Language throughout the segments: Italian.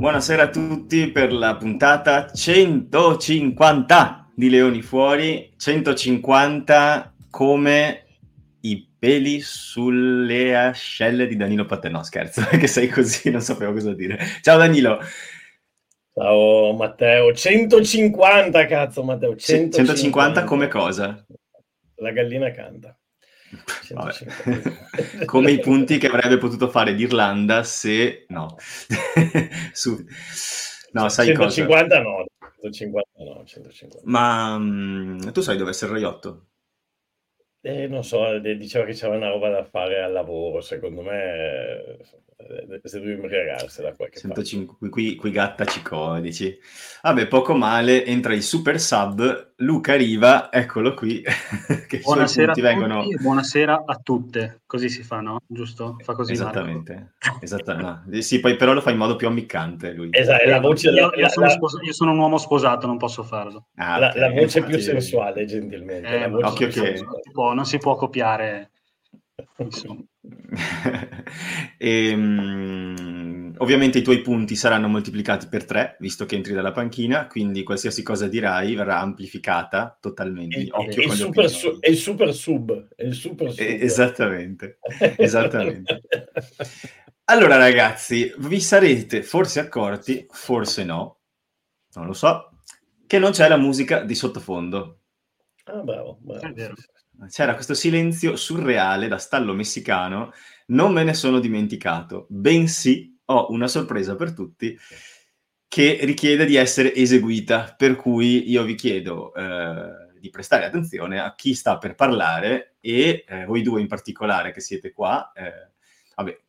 Buonasera a tutti per la puntata 150 di Leoni Fuori, 150 come i peli sulle ascelle di Danilo Pattè. No, scherzo, che sei così, non sapevo cosa dire. Ciao Danilo. Ciao Matteo, 150 cazzo Matteo, 150, 150 come cosa? La gallina canta. Come i punti che avrebbe potuto fare l'Irlanda se... No. Su... No, sai 150 cosa? no, 150 no, 150. Ma um, tu sai dove è Serraiotto? Eh, non so, diceva che c'era una roba da fare al lavoro, secondo me eh, se devi imbriagarsi da qualche 105, parte. Qui, qui gatta ci codici. Vabbè, poco male, entra il super sub, Luca Riva, eccolo qui. che buonasera, a vengono... buonasera a tutte, così si fa, no? Giusto? Fa così Esattamente. Esattamente. No. Sì, poi però lo fa in modo più ammiccante lui. Esatto, la voce... Io, io, sono, sposato, io sono, un uomo sposato, non posso farlo. Ah, la, okay. la, voce infatti... più sensuale, gentilmente. Eh, occhio che... Non si, può, non si può copiare. Insomma. e, um, ovviamente i tuoi punti saranno moltiplicati per tre, visto che entri dalla panchina, quindi qualsiasi cosa dirai verrà amplificata totalmente. E, Occhio il, super su, è il super sub. È il super sub. esattamente, esattamente. Allora ragazzi, vi sarete forse accorti, forse no, non lo so, che non c'è la musica di sottofondo. Ah, bravo, bravo. È vero c'era questo silenzio surreale da stallo messicano, non me ne sono dimenticato, bensì ho una sorpresa per tutti che richiede di essere eseguita, per cui io vi chiedo eh, di prestare attenzione a chi sta per parlare e eh, voi due in particolare che siete qua, eh, vabbè,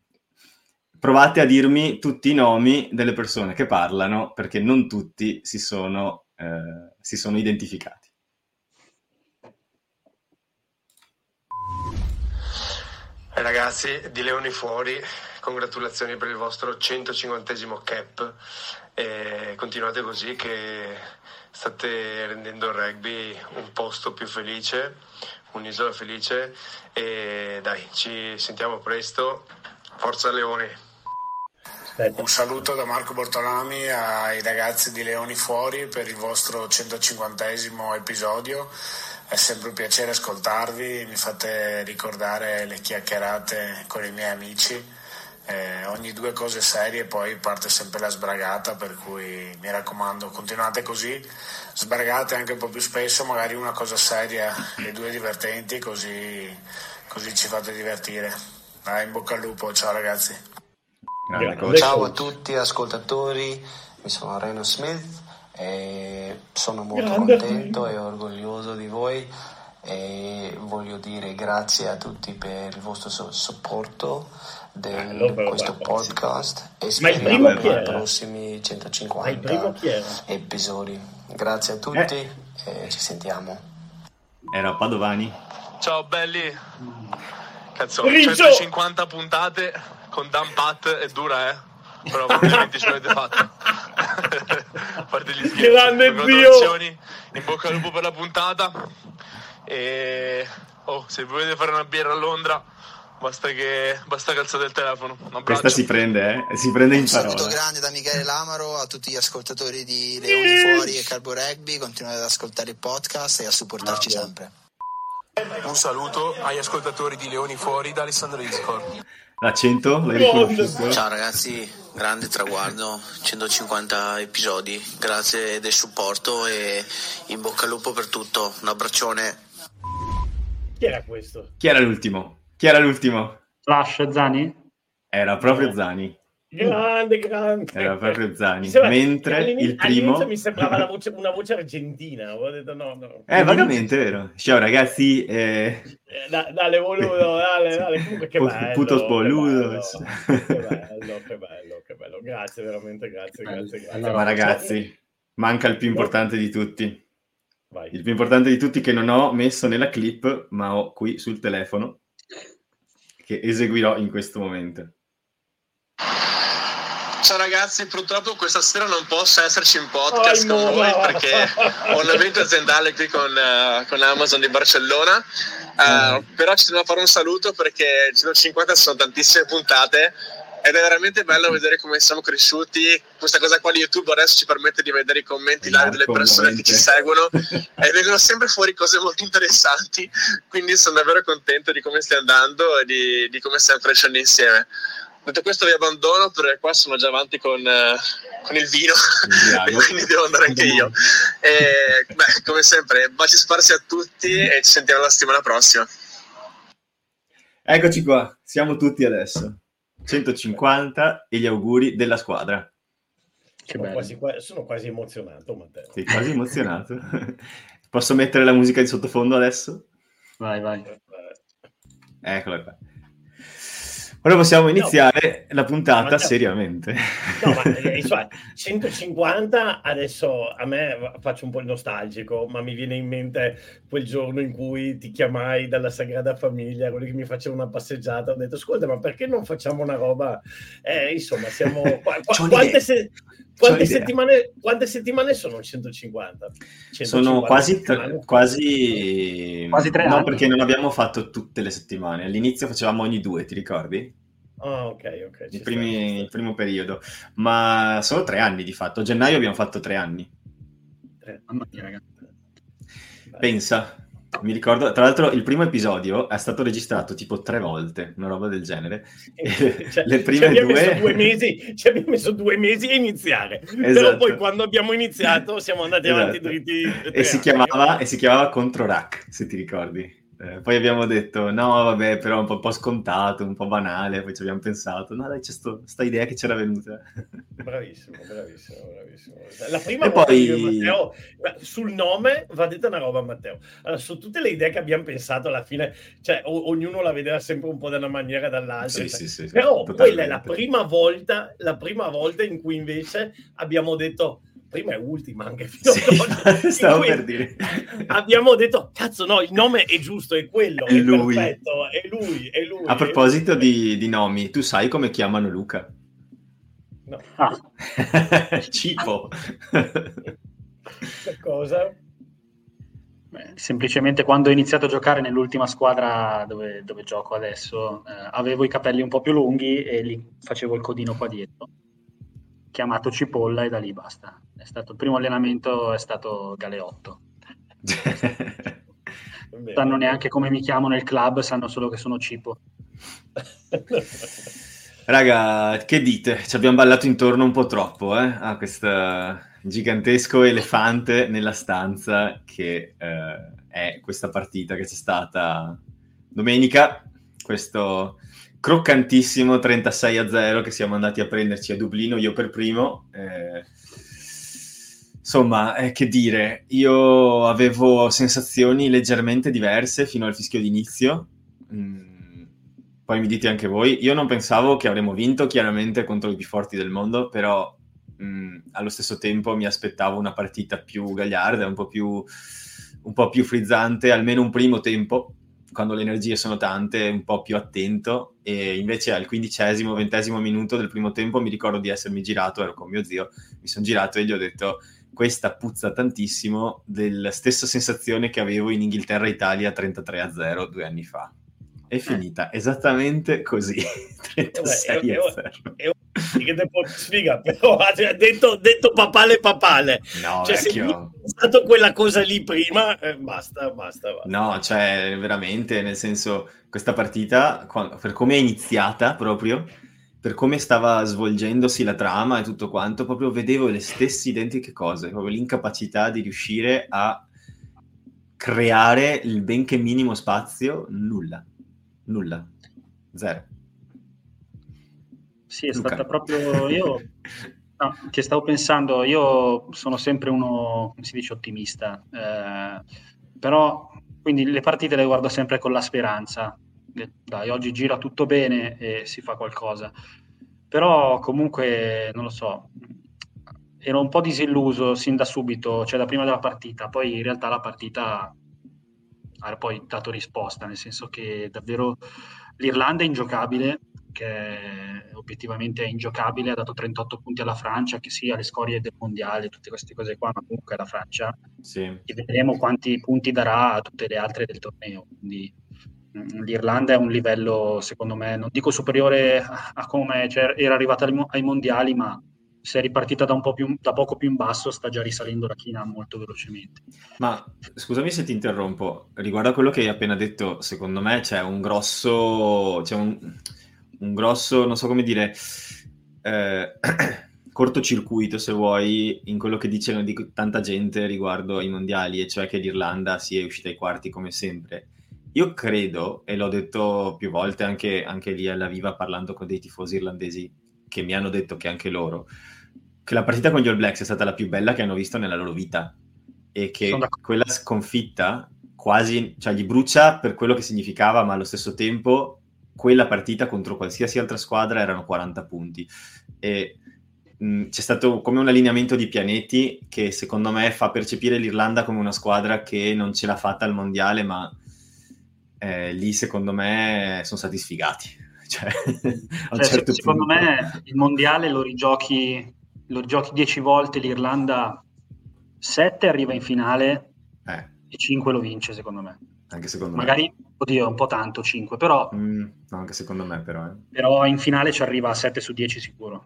provate a dirmi tutti i nomi delle persone che parlano perché non tutti si sono, eh, si sono identificati. Eh, ragazzi di Leoni Fuori, congratulazioni per il vostro 150 cap. E continuate così che state rendendo il rugby un posto più felice, un'isola felice e dai, ci sentiamo presto. Forza Leoni! Un saluto da Marco Bortolami ai ragazzi di Leoni Fuori per il vostro 150 episodio è sempre un piacere ascoltarvi, mi fate ricordare le chiacchierate con i miei amici. Eh, ogni due cose serie poi parte sempre la sbragata, per cui mi raccomando continuate così, sbragate anche un po' più spesso, magari una cosa seria e due divertenti, così, così ci fate divertire. Dai, in bocca al lupo, ciao ragazzi. Ciao a tutti ascoltatori, mi sono Reno Smith e sono molto Grande. contento e orgoglioso di voi e voglio dire grazie a tutti per il vostro supporto di questo podcast e speriamo nei prossimi 150 episodi. Grazie a tutti eh. e ci sentiamo. Era Padovani. Ciao belli. Cazzo, 150 puntate con Dan Pat è dura, eh? Però ovviamente ce l'avete fatto. a parte gli scherzi, grande zio. in bocca al lupo per la puntata. E oh, se volete fare una birra a Londra basta che basta calzate il telefono. Questa si prende eh? si prende in parola un saluto grande da Michele Lamaro a tutti gli ascoltatori di Leoni Fuori e Carbo Rugby. Continuate ad ascoltare il podcast e a supportarci no, sempre. Un saluto agli ascoltatori di Leoni Fuori da Alessandro Discord L'accento l'hai riconosciuto? Ciao ragazzi, grande traguardo, 150 episodi, grazie del supporto e in bocca al lupo per tutto, un abbraccione. Chi era questo? Chi era l'ultimo? Chi era l'ultimo? Flash Zani? Era proprio Zani. Grande, grande. Era proprio Zani. Sembra, Mentre il primo... mi sembrava voce, una voce argentina. Ho detto no, no. Eh, vagamente, vero. Ciao ragazzi. Eh... eh da, dale, boludo, dale, dale. Comunque, che bello. Putos boludo. Che bello, che bello, che bello. Grazie, veramente, grazie, grazie. grazie. Allora, ma ragazzi, manca il più importante di tutti. Vai. Il più importante di tutti che non ho messo nella clip, ma ho qui sul telefono, che eseguirò in questo momento. Ciao ragazzi, purtroppo questa sera non posso esserci in podcast oh, con voi perché ho un evento aziendale qui con, uh, con Amazon di Barcellona, uh, mm. però ci devo fare un saluto perché 150 sono tantissime puntate ed è veramente bello vedere come siamo cresciuti. Questa cosa qua di YouTube adesso ci permette di vedere i commenti live delle persone che ci seguono e vengono sempre fuori cose molto interessanti. Quindi sono davvero contento di come stia andando e di, di come stiamo crescendo insieme. Detto questo vi abbandono perché qua sono già avanti con, uh, con il vino e quindi devo andare anche io. E, beh, come sempre, baci sparsi a tutti e ci sentiamo la settimana prossima. Eccoci qua, siamo tutti adesso. 150 e gli auguri della squadra. Sono quasi, sono, quasi, emozionato, Matteo. Sei quasi emozionato. Posso mettere la musica di sottofondo adesso? Vai, vai. Eccola qua. Ora possiamo iniziare no, la puntata seriamente. No, ma eh, cioè, 150 adesso a me faccio un po' il nostalgico, ma mi viene in mente quel giorno in cui ti chiamai dalla Sagrada Famiglia, quelli che mi facevano una passeggiata, ho detto ascolta, ma perché non facciamo una roba? Eh, insomma, siamo... Qua, qua, quante, se, quante, settimane, quante, settimane, sono 150? 150 sono quasi, tre, quasi... quasi tre anni. No, perché non abbiamo fatto tutte le settimane. All'inizio facevamo ogni due, ti ricordi? Ah, ok, ok. Il, primi, il, primo periodo. Ma sono tre anni di fatto. A gennaio abbiamo fatto tre anni. Tre. Mamma mia, ragazzi. Pensa, mi ricordo, tra l'altro il primo episodio è stato registrato tipo tre volte, una roba del genere. Cioè, le prime ci due... due mesi, ci abbiamo messo due mesi a iniziare, esatto. però poi quando abbiamo iniziato siamo andati esatto. avanti dritti. E si, chiamava, e si chiamava Contro Rack, se ti ricordi. Eh, poi abbiamo detto, no, vabbè, però un po', un po', scontato, un po' banale, poi ci abbiamo pensato, no, dai, c'è questa idea che c'era venuta. Bravissimo, bravissimo, bravissimo. La prima e poi... Matteo, sul nome va detta una roba Matteo. Allora, su tutte le idee che abbiamo pensato alla fine, cioè, o- ognuno la vedeva sempre un po' da una maniera o dall'altra. Sì, cioè. sì, sì, però quella è la prima volta, la prima volta in cui invece abbiamo detto prima e ultima anche fino sì, ad oggi. Stavo per dire. Abbiamo detto, cazzo no, il nome è giusto, è quello, è, è lui. perfetto, è lui, è lui. A proposito di, di, nomi, tu sai come chiamano Luca? No. Ah. Cipo. cosa? Beh, semplicemente quando ho iniziato a giocare nell'ultima squadra dove, dove gioco adesso, eh, avevo i capelli un po' più lunghi e li facevo il codino qua dietro chiamato Cipolla e da lì basta. È stato, il primo allenamento è stato Galeotto. sanno neanche come mi chiamo nel club, sanno solo che sono Cipo. Raga, che dite? Ci abbiamo ballato intorno un po' troppo eh? a questo gigantesco elefante nella stanza che eh, è questa partita che c'è stata domenica. Questo croccantissimo 36 a 0 che siamo andati a prenderci a Dublino, io per primo. Eh, insomma, eh, che dire, io avevo sensazioni leggermente diverse fino al fischio d'inizio. Mm, poi mi dite anche voi, io non pensavo che avremmo vinto chiaramente contro i più forti del mondo, però mm, allo stesso tempo mi aspettavo una partita più gagliarda, un po' più, un po' più frizzante, almeno un primo tempo quando le energie sono tante, un po' più attento e invece al quindicesimo, ventesimo minuto del primo tempo mi ricordo di essermi girato, ero con mio zio, mi sono girato e gli ho detto questa puzza tantissimo della stessa sensazione che avevo in Inghilterra-Italia 33 a 0 due anni fa. È finita esattamente così, 36 eh, a 0. È, è, che tempo sfiga, però ha cioè, detto, detto, papale papale. No, cioè, vecchio. se è stato quella cosa lì prima, eh, basta, basta, basta. No, cioè, veramente, nel senso, questa partita, per come è iniziata proprio, per come stava svolgendosi la trama e tutto quanto, proprio vedevo le stesse identiche cose, proprio l'incapacità di riuscire a creare il benché minimo spazio, nulla, nulla, zero. Sì, è Luca. stata proprio io. No, che stavo pensando, io sono sempre uno, come si dice, ottimista, eh, però quindi le partite le guardo sempre con la speranza. Dai, oggi gira tutto bene e si fa qualcosa. Però comunque, non lo so, ero un po' disilluso sin da subito, cioè da prima della partita, poi in realtà la partita ha poi dato risposta, nel senso che davvero l'Irlanda è ingiocabile, che obiettivamente è ingiocabile, ha dato 38 punti alla Francia, che sia le scorie del mondiale, tutte queste cose qua, ma comunque è la Francia. Sì. E vedremo quanti punti darà a tutte le altre del torneo. Quindi l'Irlanda è un livello, secondo me, non dico superiore a, come era arrivata ai, ai mondiali, ma se è ripartita da, più, da poco più in basso, sta già risalendo la china molto velocemente. Ma scusami se ti interrompo, riguardo a quello che hai appena detto, secondo me c'è un grosso, c'è un, un grosso, non so come dire, eh, cortocircuito, se vuoi, in quello che dice di tanta gente riguardo ai mondiali, e cioè che l'Irlanda sia uscita ai quarti come sempre. Io credo, e l'ho detto più volte anche, anche lì alla Viva parlando con dei tifosi irlandesi che mi hanno detto che anche loro, che la partita con gli All Blacks è stata la più bella che hanno visto nella loro vita e che quella sconfitta quasi, cioè gli brucia per quello che significava, ma allo stesso tempo quella partita contro qualsiasi altra squadra erano 40 punti. E mh, c'è stato come un allineamento di pianeti che secondo me fa percepire l'Irlanda come una squadra che non ce l'ha fatta al mondiale, ma eh, lì secondo me sono stati sfigati. Cioè, cioè, certo secondo punto... me il mondiale lo rigiochi, lo rigiochi 10 volte, l'Irlanda 7 arriva in finale eh. e 5 lo vince secondo me. Anche secondo Magari, me. Magari, oddio, un po' tanto 5, però... Mm, no, anche secondo me però. Eh. Però in finale ci arriva a 7 su 10 sicuro.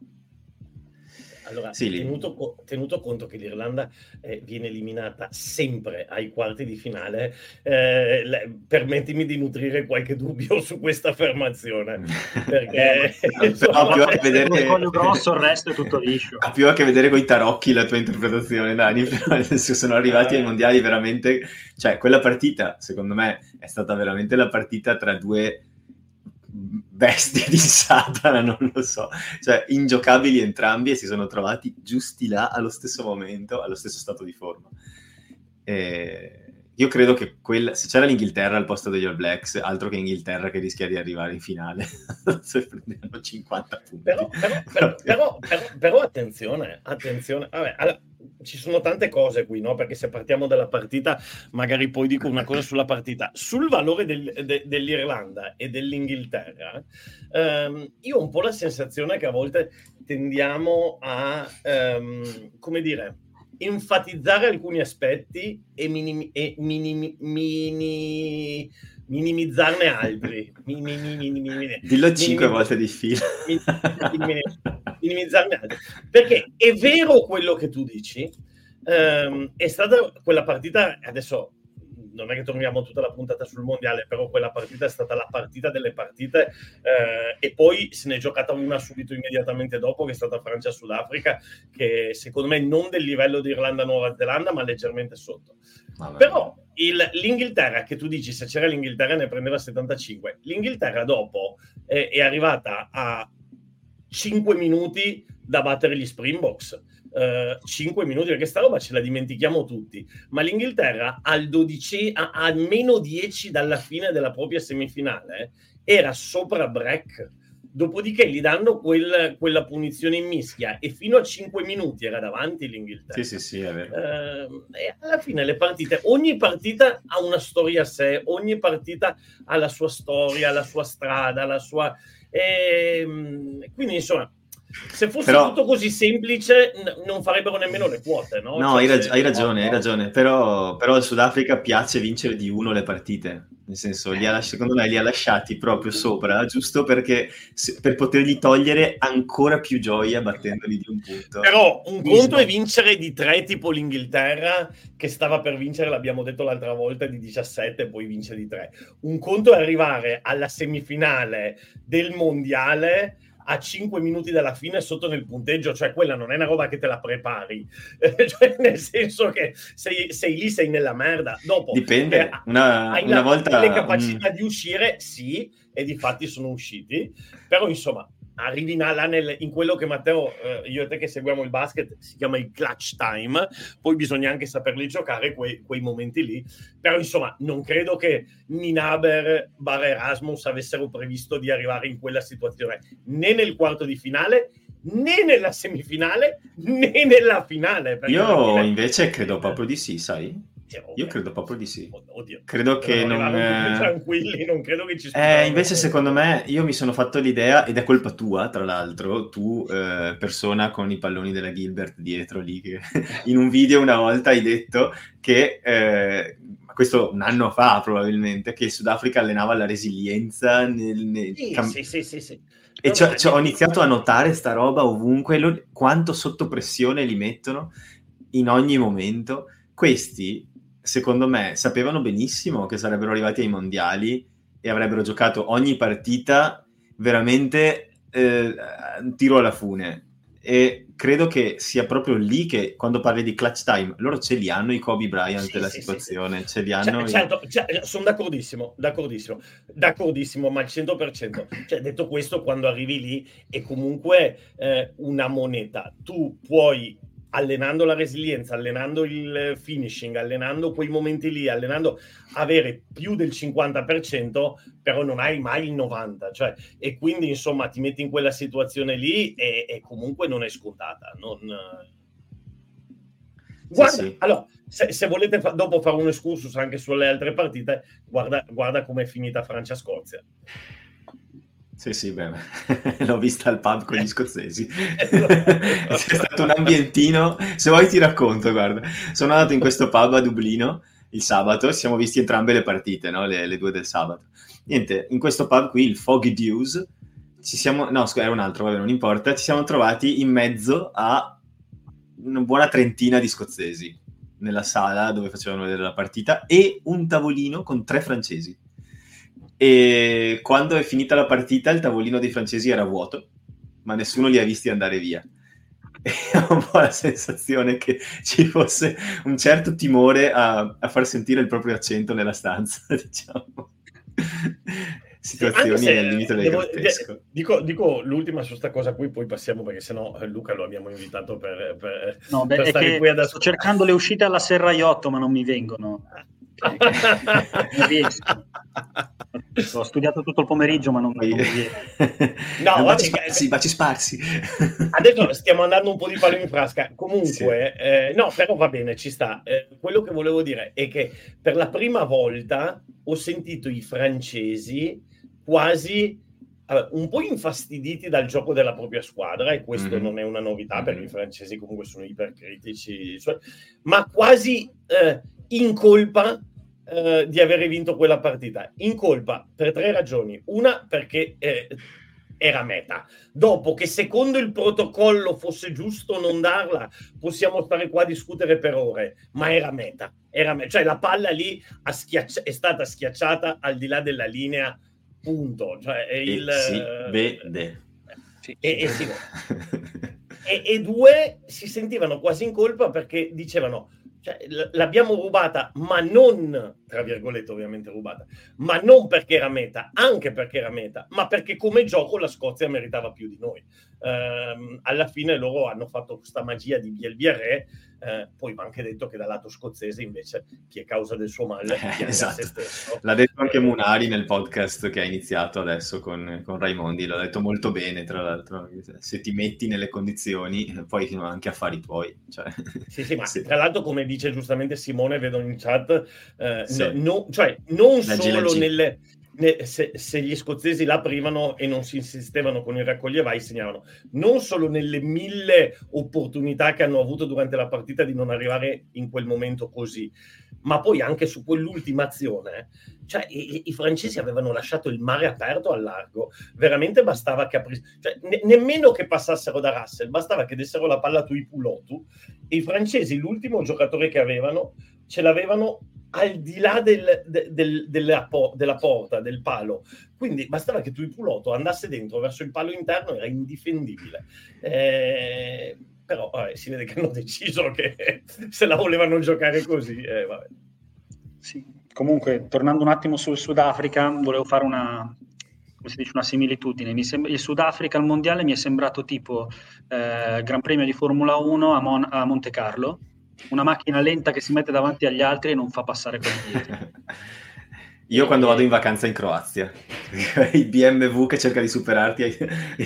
Allora, sì, tenuto, tenuto, conto che l'Irlanda eh, viene eliminata sempre ai quarti di finale, eh, le, permettimi di nutrire qualche dubbio su questa affermazione. Perché eh, insomma, più a che vedere... con il grosso il resto è tutto liscio. Ha più a che vedere con i tarocchi la tua interpretazione, Dani. Sono arrivati ai mondiali veramente... Cioè, quella partita, secondo me, è stata veramente la partita tra due bestie di Satana, non lo so, cioè ingiocabili entrambi e si sono trovati giusti là allo stesso momento, allo stesso stato di forma. E io credo che quella, se c'era l'Inghilterra al posto degli All Blacks, altro che Inghilterra che rischia di arrivare in finale, se prenderanno 50 punti. Però, però, però, però attenzione, attenzione. Vabbè, allora, ci sono tante cose qui, no? Perché se partiamo dalla partita, magari poi dico una cosa sulla partita. Sul valore del, de, dell'Irlanda e dell'Inghilterra, ehm, io ho un po' la sensazione che a volte tendiamo a, ehm, come dire, enfatizzare alcuni aspetti e, minimi, e minimi, mini, minimizzarne altri. Mini, Dillo cinque volte di fila. minimizzarne altri. Perché è vero quello che tu dici, ehm, è stata quella partita, adesso non è che torniamo tutta la puntata sul mondiale, però quella partita è stata la partita delle partite eh, e poi se ne è giocata una subito immediatamente dopo che è stata Francia-Sudafrica, che secondo me non del livello di Irlanda-Nuova Zelanda, ma leggermente sotto. Vabbè. Però il, l'Inghilterra, che tu dici se c'era l'Inghilterra ne prendeva 75, l'Inghilterra dopo è, è arrivata a 5 minuti da battere gli Springboks eh, 5 minuti, perché sta roba ce la dimentichiamo tutti. Ma l'Inghilterra al 12, a, a meno 10 dalla fine della propria semifinale era sopra break. Dopodiché gli danno quel, quella punizione in mischia e fino a 5 minuti era davanti l'Inghilterra. Sì, sì, sì, è vero. Uh, e alla fine le partite, ogni partita ha una storia a sé, ogni partita ha la sua storia, la sua strada, la sua... E, ehm, quindi insomma, se fosse però... tutto così semplice, n- non farebbero nemmeno le quote, no? No, cioè, hai, rag- hai, ragione, hai ragione. Però, però al Sudafrica piace vincere di uno le partite. Nel senso, li ha, secondo me li ha lasciati proprio sopra, giusto perché se, per potergli togliere ancora più gioia battendoli di un punto. Però un conto è vincere di tre, tipo l'Inghilterra, che stava per vincere, l'abbiamo detto l'altra volta, di 17 e poi vince di tre. Un conto è arrivare alla semifinale del mondiale a 5 minuti dalla fine sotto nel punteggio, cioè quella non è una roba che te la prepari, cioè, nel senso che sei, sei, lì, sei nella merda. Dopo dipende, una, hai una volta le capacità mm. di uscire, sì, e di fatti sono usciti, però insomma arrivi là nel, in quello che Matteo, eh, io e te che seguiamo il basket, si chiama il clutch time, poi bisogna anche saperli giocare quei, quei momenti lì, però insomma non credo che Ninaber, Bar Erasmus avessero previsto di arrivare in quella situazione, né nel quarto di finale, né nella semifinale, né nella finale. Io invece credo proprio di sì, sai? Io credo proprio di sì. Oddio. Credo che non... Tranquilli, non credo che ci eh, invece secondo me, io mi sono fatto l'idea, ed è colpa tua, tra l'altro, tu, eh, persona con i palloni della Gilbert dietro lì, che in un video una volta hai detto che... Eh, questo un anno fa probabilmente, che il Sudafrica allenava la resilienza nel, nel sì, cam- sì, sì, sì, sì. E cioè, cioè, ho iniziato a notare sta roba ovunque, lo, quanto sotto pressione li mettono in ogni momento. Questi, secondo me, sapevano benissimo che sarebbero arrivati ai mondiali e avrebbero giocato ogni partita veramente eh, tiro alla fune. E credo che sia proprio lì che quando parli di clutch time, loro ce li hanno i Kobe Bryant sì, della sì, situazione, sì, ce li hanno. Cioè, certo, cioè, sono d'accordissimo, d'accordissimo, d'accordissimo, ma al 100%. Cioè, detto questo, quando arrivi lì è comunque eh, una moneta. Tu puoi allenando la resilienza, allenando il finishing, allenando quei momenti lì, allenando avere più del 50%, però non hai mai il 90%. Cioè, e quindi, insomma, ti metti in quella situazione lì e, e comunque non è scontata. Non... Guarda, sì, sì. allora, se, se volete fa- dopo fare un excursus anche sulle altre partite, guarda, guarda come è finita Francia-Scozia. Sì, sì, beh, l'ho vista al pub con gli scozzesi. C'è stato un ambientino. Se vuoi ti racconto, guarda. Sono andato in questo pub a Dublino il sabato, siamo visti entrambe le partite, no? le, le, due del sabato. Niente, in questo pub qui, il Foggy Dews, ci siamo... No, scusa, era un altro, vabbè, non importa. Ci siamo trovati in mezzo a una buona trentina di scozzesi nella sala dove facevano vedere la partita e un tavolino con tre francesi e quando è finita la partita il tavolino dei francesi era vuoto, ma nessuno li ha visti andare via. E ho un po' la sensazione che ci fosse un certo timore a, a far sentire il proprio accento nella stanza, diciamo. Situazioni al limite del devo, grottesco. Dico, dico, l'ultima su questa cosa qui, poi passiamo perché sennò eh, Luca lo abbiamo invitato per, per, no, beh, per stare qui ad Sto cercando le uscite alla serraiotto, ma non mi vengono. Ho studiato tutto il pomeriggio, ma non, non No, baci sparsi, baci sparsi. Adesso stiamo andando un po' di palo in frasca. Comunque, sì. eh, no, però va bene, ci sta. Eh, quello che volevo dire è che per la prima volta ho sentito i francesi quasi un po' infastiditi dal gioco della propria squadra, e questo mm-hmm. non è una novità perché mm-hmm. i francesi comunque sono ipercritici, cioè, ma quasi eh, in colpa eh, di aver vinto quella partita. In colpa per tre ragioni. Una perché eh, era meta. Dopo che secondo il protocollo fosse giusto non darla, possiamo stare qua a discutere per ore, ma era meta. Era me- cioè la palla lì schiacci- è stata schiacciata al di là della linea, punto. Cioè, è il, si vede. E, e, si vede. e, e due si sentivano quasi in colpa perché dicevano cioè, l'abbiamo rubata, ma non, tra virgolette ovviamente rubata, ma non perché era meta, anche perché era meta, ma perché come gioco la Scozia meritava più di noi. Ehm, alla fine loro hanno fatto questa magia di Bielbiaré, eh, poi va anche detto che dal lato scozzese invece chi è causa del suo male eh, esatto. l'ha detto anche Munari nel podcast che ha iniziato adesso con, con, Raimondi l'ha detto molto bene tra l'altro se ti metti nelle condizioni poi anche affari tuoi cioè, sì sì ma sì. tra l'altro come dice giustamente Simone vedo in chat eh, sì. no, cioè non La solo nelle se, se, gli scozzesi l'aprivano e non si insistevano con il raccoglie vai, segnavano non solo nelle mille opportunità che hanno avuto durante la partita di non arrivare in quel momento così, ma poi anche su quell'ultima azione, cioè i, i francesi avevano lasciato il mare aperto al largo, veramente bastava che aprissero, cioè, ne, nemmeno che passassero da Russell, bastava che dessero la palla a Tuipulotu. E i francesi, l'ultimo giocatore che avevano, ce l'avevano al di là del, del, della, della, porta, del palo. Quindi bastava che tu il Puloto andasse dentro verso il palo interno, era indifendibile. Eh, però vabbè, si vede che hanno deciso che se la volevano giocare così. Eh, sì. Comunque, tornando un attimo sul Sudafrica, volevo fare una, dice, una similitudine. Sem- il Sudafrica al mondiale mi è sembrato tipo eh, Gran Premio di Formula 1 a, Mon- a Monte Carlo una macchina lenta che si mette davanti agli altri e non fa passare quelli dietro. Io quando vado in vacanza in Croazia, il BMW che cerca di superarti,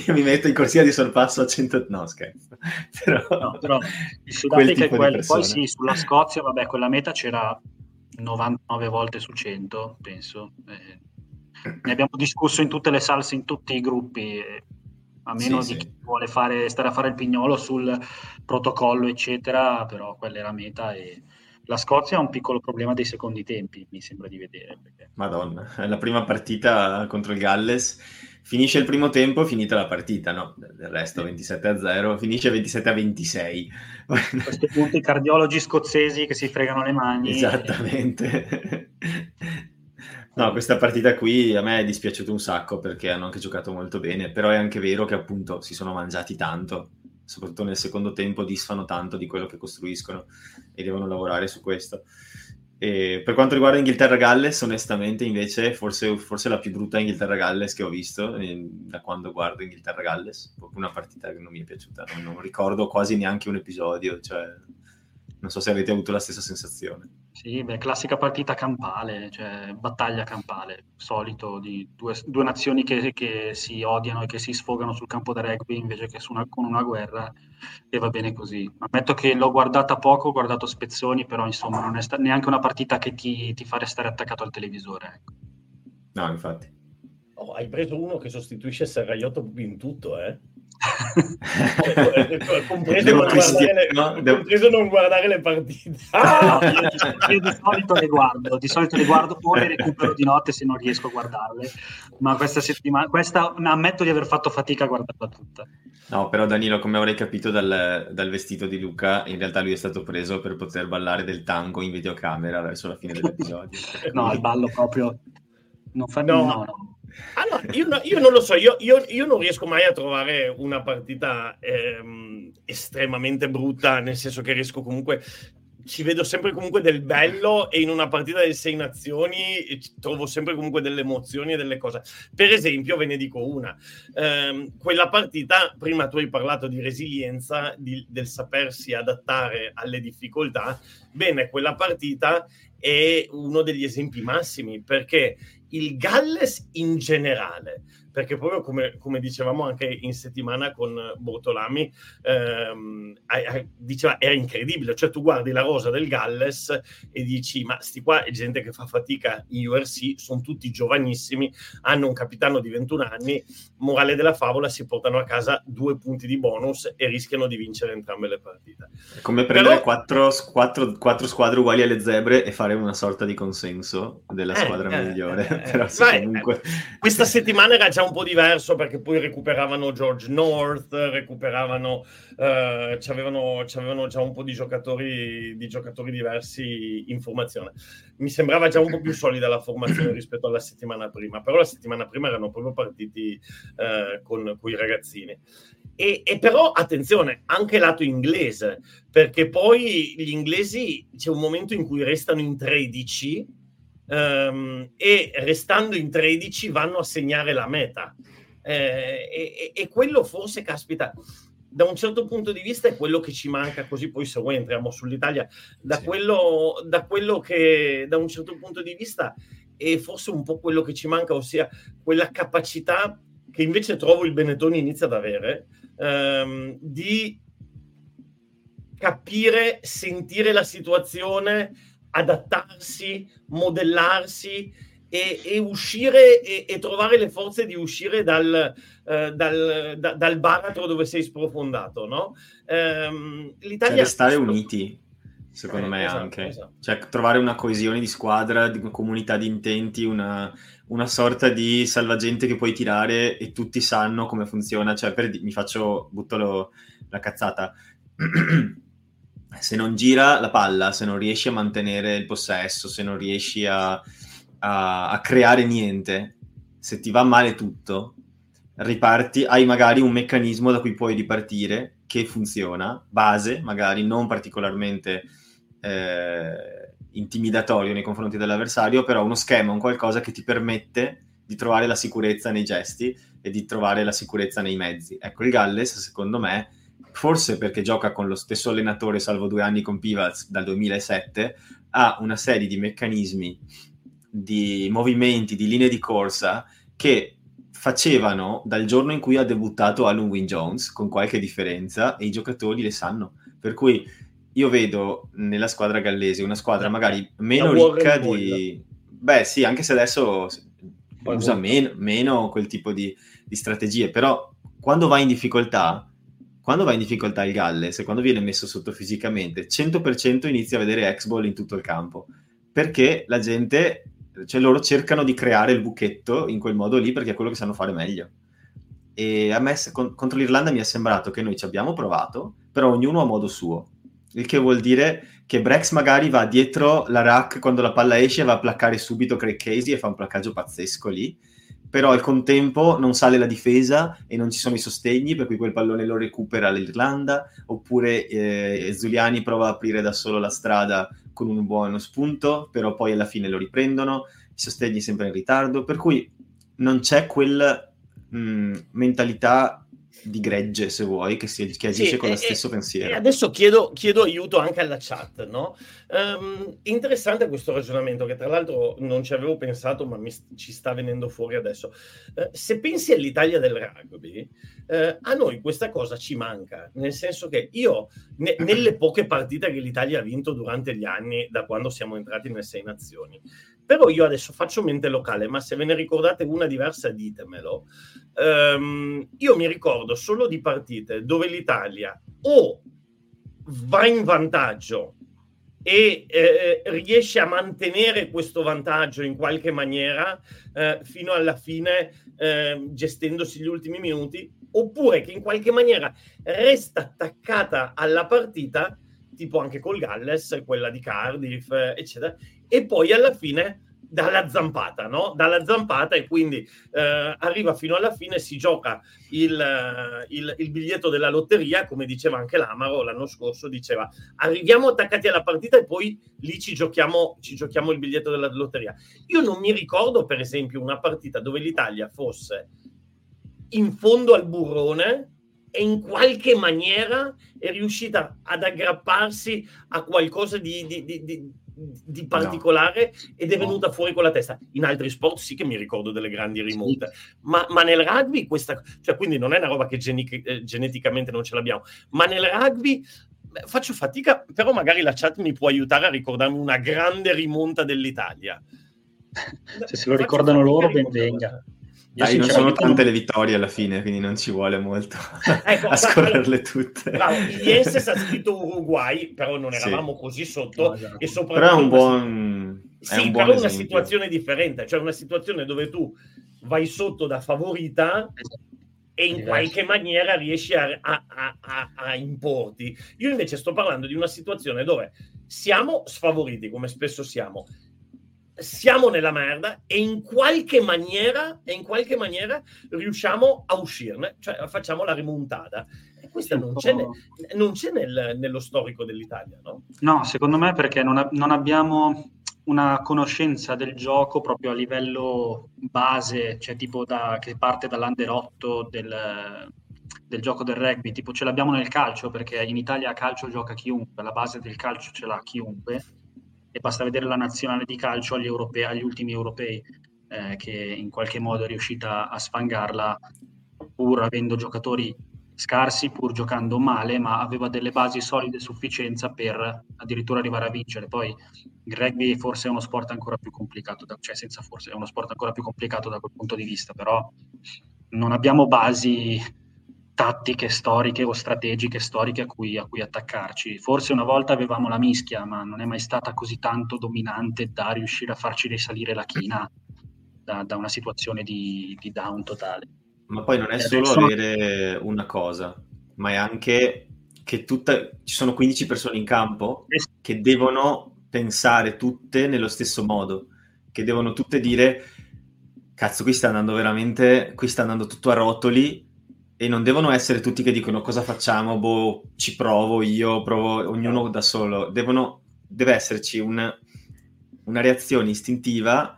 io mi metto in corsia di sorpasso a 100... No, scherzo. Però, no, però il Sudafrica è quello. Poi sì, sulla Scozia, vabbè, quella meta c'era 99 volte su 100, penso. Eh, ne abbiamo discusso in tutte le salse, in tutti i gruppi. Eh, a meno sì, di sì. chi vuole fare, stare a fare il pignolo sul protocollo, eccetera, però quella era meta e, La Scozia ha un piccolo problema dei secondi tempi, mi sembra di vedere. Perché... Madonna, la prima partita contro il Galles, finisce il primo tempo, finita la partita, no? Del resto 27 a 0, finisce 27 a 26. A questo punto i cardiologi scozzesi che si fregano le mani. Esattamente. No, questa partita qui a me è dispiaciuto un sacco perché hanno anche giocato molto bene, però è anche vero che appunto si sono mangiati tanto, soprattutto nel secondo tempo disfano tanto di quello che costruiscono e devono lavorare su questo. E per quanto riguarda Inghilterra-Galles, onestamente invece forse, forse la più brutta Inghilterra-Galles che ho visto eh, da quando guardo Inghilterra-Galles, una partita che non mi è piaciuta, non, non ricordo quasi neanche un episodio, cioè non so se avete avuto la stessa sensazione. Sì, beh, classica partita campale, cioè battaglia campale, solito di due, due nazioni che, che, si odiano e che si sfogano sul campo da rugby invece che una, con una guerra e va bene così. Ammetto che l'ho guardata poco, ho guardato spezzoni, però insomma non è sta- neanche una partita che ti, ti fa restare attaccato al televisore. Ecco. No, infatti. Oh, hai preso uno che sostituisce Serraiotto in tutto, eh? Compreso, non le, no? compreso, non guardare le partite. Ah! Io, io, di solito le guardo, di solito le guardo poi le recupero di notte se non riesco a guardarle, ma questa settimana, questa ammetto di aver fatto fatica a guardarla tutta. No, però Danilo, come avrei capito dal, dal, vestito di Luca, in realtà lui è stato preso per poter ballare del tango in videocamera verso la fine dell'episodio. no, il ballo proprio... Non fa... no. no, no. Allora, io, no, io, non lo so, io, io, io, non riesco mai a trovare una partita ehm, estremamente brutta, nel senso che riesco comunque ci vedo sempre comunque del bello e in una partita delle sei nazioni trovo sempre comunque delle emozioni e delle cose. Per esempio, ve ne dico una, ehm, quella partita, prima tu hai parlato di resilienza, di, del sapersi adattare alle difficoltà, bene, quella partita è uno degli esempi massimi perché il Galles in generale, perché proprio come, come dicevamo anche in settimana con Bortolami, ehm, diceva era incredibile, cioè tu guardi la rosa del Galles e dici ma sti qua è gente che fa fatica in URC, sono tutti giovanissimi, hanno un capitano di 21 anni, morale della favola si portano a casa due punti di bonus e rischiano di vincere entrambe le partite. È come prendere quattro, quattro, quattro, squadre uguali alle zebre e fare una sorta di consenso della eh, squadra eh, migliore. Eh, Però, vai, comunque... Questa settimana era già un po' diverso perché poi recuperavano George North, recuperavano, eh, c'avevano, c'avevano già un po' di giocatori, di giocatori diversi in formazione. Mi sembrava già un po' più solida la formazione rispetto alla settimana prima, però la settimana prima erano proprio partiti eh, con, con i ragazzini. E, e, però attenzione, anche lato inglese, perché poi gli inglesi c'è un momento in cui restano in 13 um, e restando in 13 vanno a segnare la meta. Eh, e, e, quello forse, caspita, da un certo punto di vista è quello che ci manca, così poi se vuoi entriamo sull'Italia, da, sì. quello, da quello che da un certo punto di vista è forse un po' quello che ci manca, ossia quella capacità che invece trovo il Benetton inizia ad avere, ehm, di capire, sentire la situazione adattarsi, modellarsi e, e uscire e, e, trovare le forze di uscire dal, eh, dal, da, dal, baratro dove sei sprofondato, no? Ehm, L'Italia... Cioè restare uniti, secondo eh, me esatto, anche. Esatto. Cioè trovare una coesione di squadra, di comunità di intenti, una, una, sorta di salvagente che puoi tirare e tutti sanno come funziona. Cioè, per, mi faccio, butto lo, la cazzata. se non gira la palla, se non riesci a mantenere il possesso, se non riesci a, a, a creare niente, se ti va male tutto, riparti, hai magari un meccanismo da cui puoi ripartire che funziona, base, magari non particolarmente eh, intimidatorio nei confronti dell'avversario, però uno schema, un qualcosa che ti permette di trovare la sicurezza nei gesti e di trovare la sicurezza nei mezzi. Ecco, il Galles, secondo me, forse perché gioca con lo stesso allenatore, salvo due anni con Pivaz dal 2007, ha una serie di meccanismi, di movimenti, di linee di corsa che facevano dal giorno in cui ha debuttato Alan Wynne Jones, con qualche differenza, e i giocatori le sanno. Per cui io vedo nella squadra gallese una squadra magari meno ricca di... Beh sì, anche se adesso usa meno, meno, quel tipo di, di strategie, però quando va in difficoltà quando va in difficoltà il Galles e quando viene messo sotto fisicamente, 100% inizia a vedere X-Ball in tutto il campo, perché la gente, cioè loro cercano di creare il buchetto in quel modo lì perché è quello che sanno fare meglio. E a me con, contro l'Irlanda mi è sembrato che noi ci abbiamo provato, però ognuno a modo suo. Il che vuol dire che Brex magari va dietro la rack quando la palla esce, va a placcare subito Craig Casey e fa un placcaggio pazzesco lì. Però al contempo non sale la difesa e non ci sono i sostegni, per cui quel pallone lo recupera l'Irlanda. Oppure eh, Zuliani prova a aprire da solo la strada con un buono spunto, però poi alla fine lo riprendono. I sostegni sempre in ritardo. Per cui non c'è quel mh, mm, mentalità di gregge, se vuoi, che, si, che agisce sì, con lo stesso pensiero. E adesso chiedo, chiedo, aiuto anche alla chat, no? Um, interessante questo ragionamento, che tra l'altro non ci avevo pensato, ma mi, ci sta venendo fuori adesso. Uh, se pensi all'Italia del rugby, uh, a noi questa cosa ci manca, nel senso che io, ne, nelle poche partite che l'Italia ha vinto durante gli anni, da quando siamo entrati nelle Sei Nazioni, però io adesso faccio mente locale, ma se ve ne ricordate una diversa ditemelo. Um, io mi ricordo solo di partite dove l'Italia o va in vantaggio e eh, riesce a mantenere questo vantaggio in qualche maniera eh, fino alla fine eh, gestendosi gli ultimi minuti oppure che in qualche maniera resta attaccata alla partita tipo anche col Galles, quella di Cardiff, eccetera, e poi alla fine dalla zampata, no? Dalla zampata e quindi eh, arriva fino alla fine, si gioca il, eh, il, il, biglietto della lotteria, come diceva anche l'Amaro l'anno scorso, diceva arriviamo attaccati alla partita e poi lì ci giochiamo, ci giochiamo il biglietto della lotteria. Io non mi ricordo per esempio una partita dove l'Italia fosse in fondo al burrone e in qualche maniera è riuscita ad aggrapparsi a qualcosa di, di, di, di particolare no. ed è venuta no. fuori con la testa. In altri sport sì che mi ricordo delle grandi rimonte, sì. ma, ma, nel rugby questa, cioè quindi non è una roba che geni- eh, geneticamente non ce l'abbiamo, ma nel rugby beh, faccio fatica, però magari la chat mi può aiutare a ricordarmi una grande rimonta dell'Italia. Se se lo ricordano loro, ben venga. Dai, non sono tante le vittorie alla fine, quindi non ci vuole molto ecco, a scorrerle tutte. Bravo, Ienses ha scritto Uruguay, però non eravamo sì. così sotto. No, esatto. e soprattutto però è un buon... È sì, un buon però è una situazione differente, cioè una situazione dove tu vai sotto da favorita e in qualche maniera riesci a, a, a, a, importi. Io invece sto parlando di una situazione dove siamo sfavoriti, come spesso siamo, siamo nella merda e in qualche maniera, in qualche maniera riusciamo a uscirne, cioè facciamo la rimontada. E questa non c'è, ne, non c'è nel, nello storico dell'Italia, no? No, secondo me perché non, non abbiamo una conoscenza del gioco proprio a livello base, cioè tipo da, che parte dall'under 8 del, del gioco del rugby, tipo ce l'abbiamo nel calcio perché in Italia calcio gioca chiunque, la base del calcio ce l'ha chiunque e basta vedere la nazionale di calcio agli, europei, agli ultimi europei eh, che in qualche modo è riuscita a sfangarla pur avendo giocatori scarsi, pur giocando male, ma aveva delle basi solide a sufficienza per addirittura arrivare a vincere. Poi il rugby forse è uno sport ancora più complicato, da, cioè senza forse è uno sport ancora più complicato da quel punto di vista, però non abbiamo basi tattiche storiche o strategiche storiche a cui, a cui, attaccarci. Forse una volta avevamo la mischia, ma non è mai stata così tanto dominante da riuscire a farci risalire la china da, da una situazione di, di, down totale. Ma poi non è solo sono... avere una cosa, ma è anche che tutta, ci sono 15 persone in campo che devono pensare tutte nello stesso modo, che devono tutte dire cazzo qui sta andando veramente, qui sta andando tutto a rotoli e non devono essere tutti che dicono cosa facciamo, boh, ci provo io, provo ognuno da solo. Devono, deve esserci un, una reazione istintiva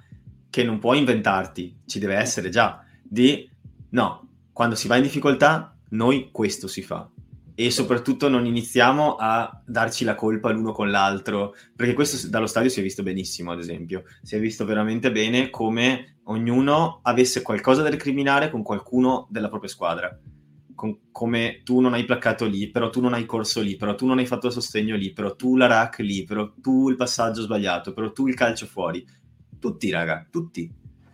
che non puoi inventarti, ci deve essere già, di no, quando si va in difficoltà, noi questo si fa. E soprattutto non iniziamo a darci la colpa l'uno con l'altro, perché questo dallo stadio si è visto benissimo, ad esempio. Si è visto veramente bene come ognuno avesse qualcosa da recriminare con qualcuno della propria squadra con, come tu non hai placcato lì, però tu non hai corso lì, però tu non hai fatto il sostegno lì, però tu la rack lì, però tu il passaggio sbagliato, però tu il calcio fuori. Tutti, raga, tutti.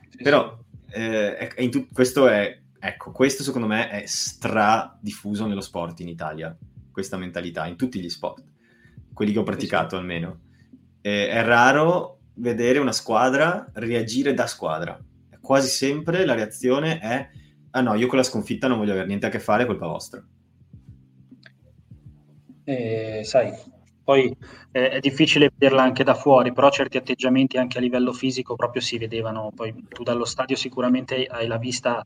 Sì, però eh, è, è tu- questo è ecco, questo secondo me è stra diffuso nello sport in Italia, questa mentalità, in tutti gli sport, quelli che ho praticato sì. almeno. E è raro vedere una squadra reagire da squadra. Quasi sempre la reazione è ah no, io con la sconfitta non voglio avere niente a che fare, è colpa vostra. Eh, sai, poi eh, è difficile vederla anche da fuori, però certi atteggiamenti anche a livello fisico proprio si vedevano. Poi tu dallo stadio sicuramente hai la vista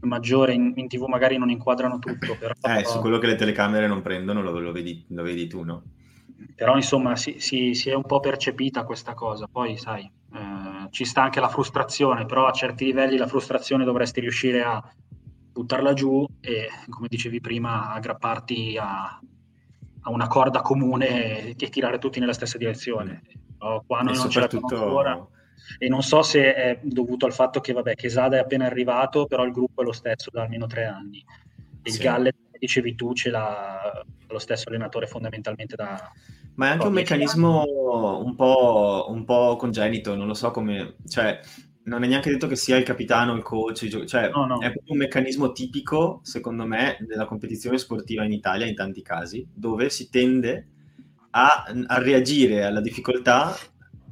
maggiore, in, in tv magari non inquadrano tutto. Però, eh, su quello che le telecamere non prendono lo, lo, vedi, lo vedi, tu, no? Però insomma si, si, si, è un po' percepita questa cosa, poi sai, eh, ci sta anche la frustrazione, però a certi livelli la frustrazione dovresti riuscire a buttarla giù e, come dicevi prima, aggrapparti a, a una corda comune e tirare tutti nella stessa direzione. No, qua noi non soprattutto... ce ancora e non so se è dovuto al fatto che vabbè, Quesada è appena arrivato, però il gruppo è lo stesso da almeno tre anni. Il sì. Gallet, dicevi tu, ce l'ha lo stesso allenatore fondamentalmente da... Ma è anche un meccanismo un po', un po' congenito, non lo so come... Cioè, non è neanche detto che sia il capitano, il coach, il gio- cioè no, no. è proprio un meccanismo tipico, secondo me, della competizione sportiva in Italia in tanti casi, dove si tende a, a reagire alla difficoltà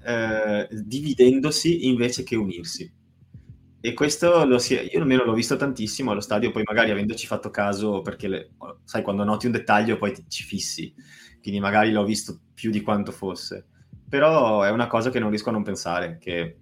eh, dividendosi invece che unirsi. E questo lo si, io almeno l'ho visto tantissimo allo stadio, poi magari avendoci fatto caso, perché le, sai, quando noti un dettaglio poi ti, ci fissi, quindi magari l'ho visto più di quanto fosse. Però è una cosa che non riesco a non pensare, che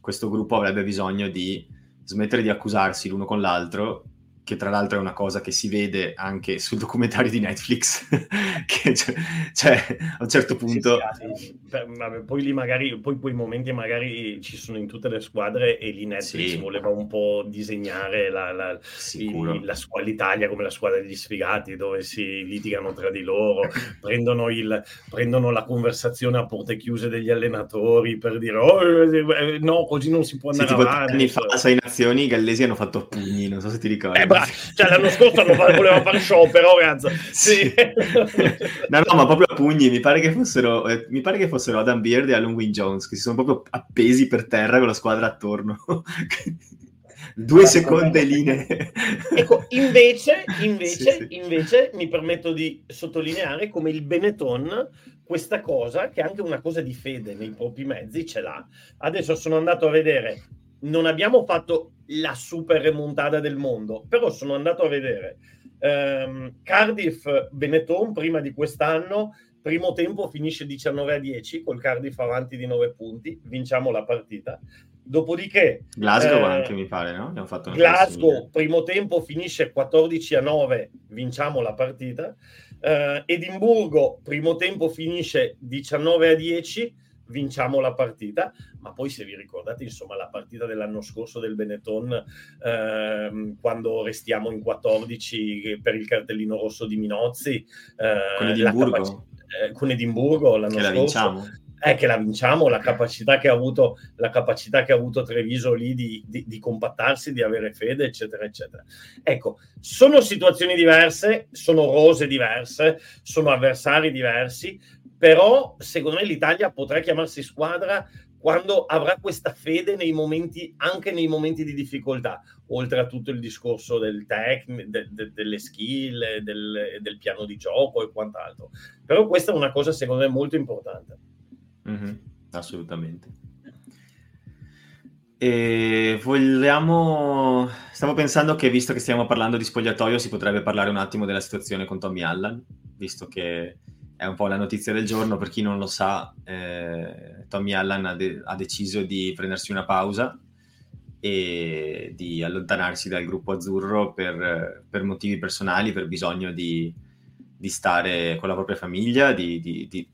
questo gruppo avrebbe bisogno di smettere di accusarsi l'uno con l'altro, che tra l'altro è una cosa che si vede anche sul documentario di Netflix, che cioè, cioè, a un certo punto... Sì, sì, vabbè, poi lì magari, poi quei momenti magari ci sono in tutte le squadre e lì Netflix sì. voleva un po' disegnare la, la, il, la squadra, l'Italia come la squadra degli sfigati, dove si litigano tra di loro, prendono, il, prendono la conversazione a porte chiuse degli allenatori per dire oh, eh, no, così non si può andare sì, avanti. Anni fa, a sei nazioni, i gallesi hanno fatto pugni, non so se ti ricordi. Eh, cioè, l'anno scorso non voleva fare sciopero, ragazzo. Sì. no, no, ma proprio a pugni. Mi pare che fossero, eh, mi pare che fossero Adam Beard e Alan Wynne Jones, che si sono proprio appesi per terra con la squadra attorno. Due seconde linee. Ecco, invece, invece, sì, sì. invece mi permetto di sottolineare come il Benetton questa cosa, che è anche una cosa di fede nei propri mezzi, ce l'ha. Adesso sono andato a vedere non abbiamo fatto la super remontata del mondo, però sono andato a vedere um, Cardiff Benetton prima di quest'anno. Primo tempo finisce 19 a 10 col Cardiff avanti di 9 punti, vinciamo la partita. Dopodiché Glasgow eh, anche mi pare, no? Glasgow, primo tempo finisce 14 a 9, vinciamo la partita. Eh, Edimburgo, primo tempo finisce 19 a 10, vinciamo la partita, ma poi se vi ricordate, insomma, la partita dell'anno scorso del Benetton, ehm, quando restiamo in 14 per il cartellino rosso di Minozzi, eh, con Edimburgo, capac- eh, con Edimburgo l'anno che scorso. La vinciamo. È che la vinciamo, la capacità che ha avuto, la capacità che ha avuto Treviso lì di, di, di compattarsi, di avere fede, eccetera, eccetera. Ecco, sono situazioni diverse, sono rose diverse, sono avversari diversi, però secondo me l'Italia potrà chiamarsi squadra quando avrà questa fede nei momenti, anche nei momenti di difficoltà, oltre a tutto il discorso del tech, de, de, delle skill, del, del, piano di gioco e quant'altro. Però questa è una cosa secondo me molto importante. Mm-hmm, assolutamente. E vogliamo... Stavo pensando che visto che stiamo parlando di spogliatoio si potrebbe parlare un attimo della situazione con Tommy Allan, visto che è un po' la notizia del giorno, per chi non lo sa, eh, Tommy Allan ha, de- ha, deciso di prendersi una pausa e di allontanarsi dal gruppo azzurro per, per motivi personali, per bisogno di, di, stare con la propria famiglia, di, di, di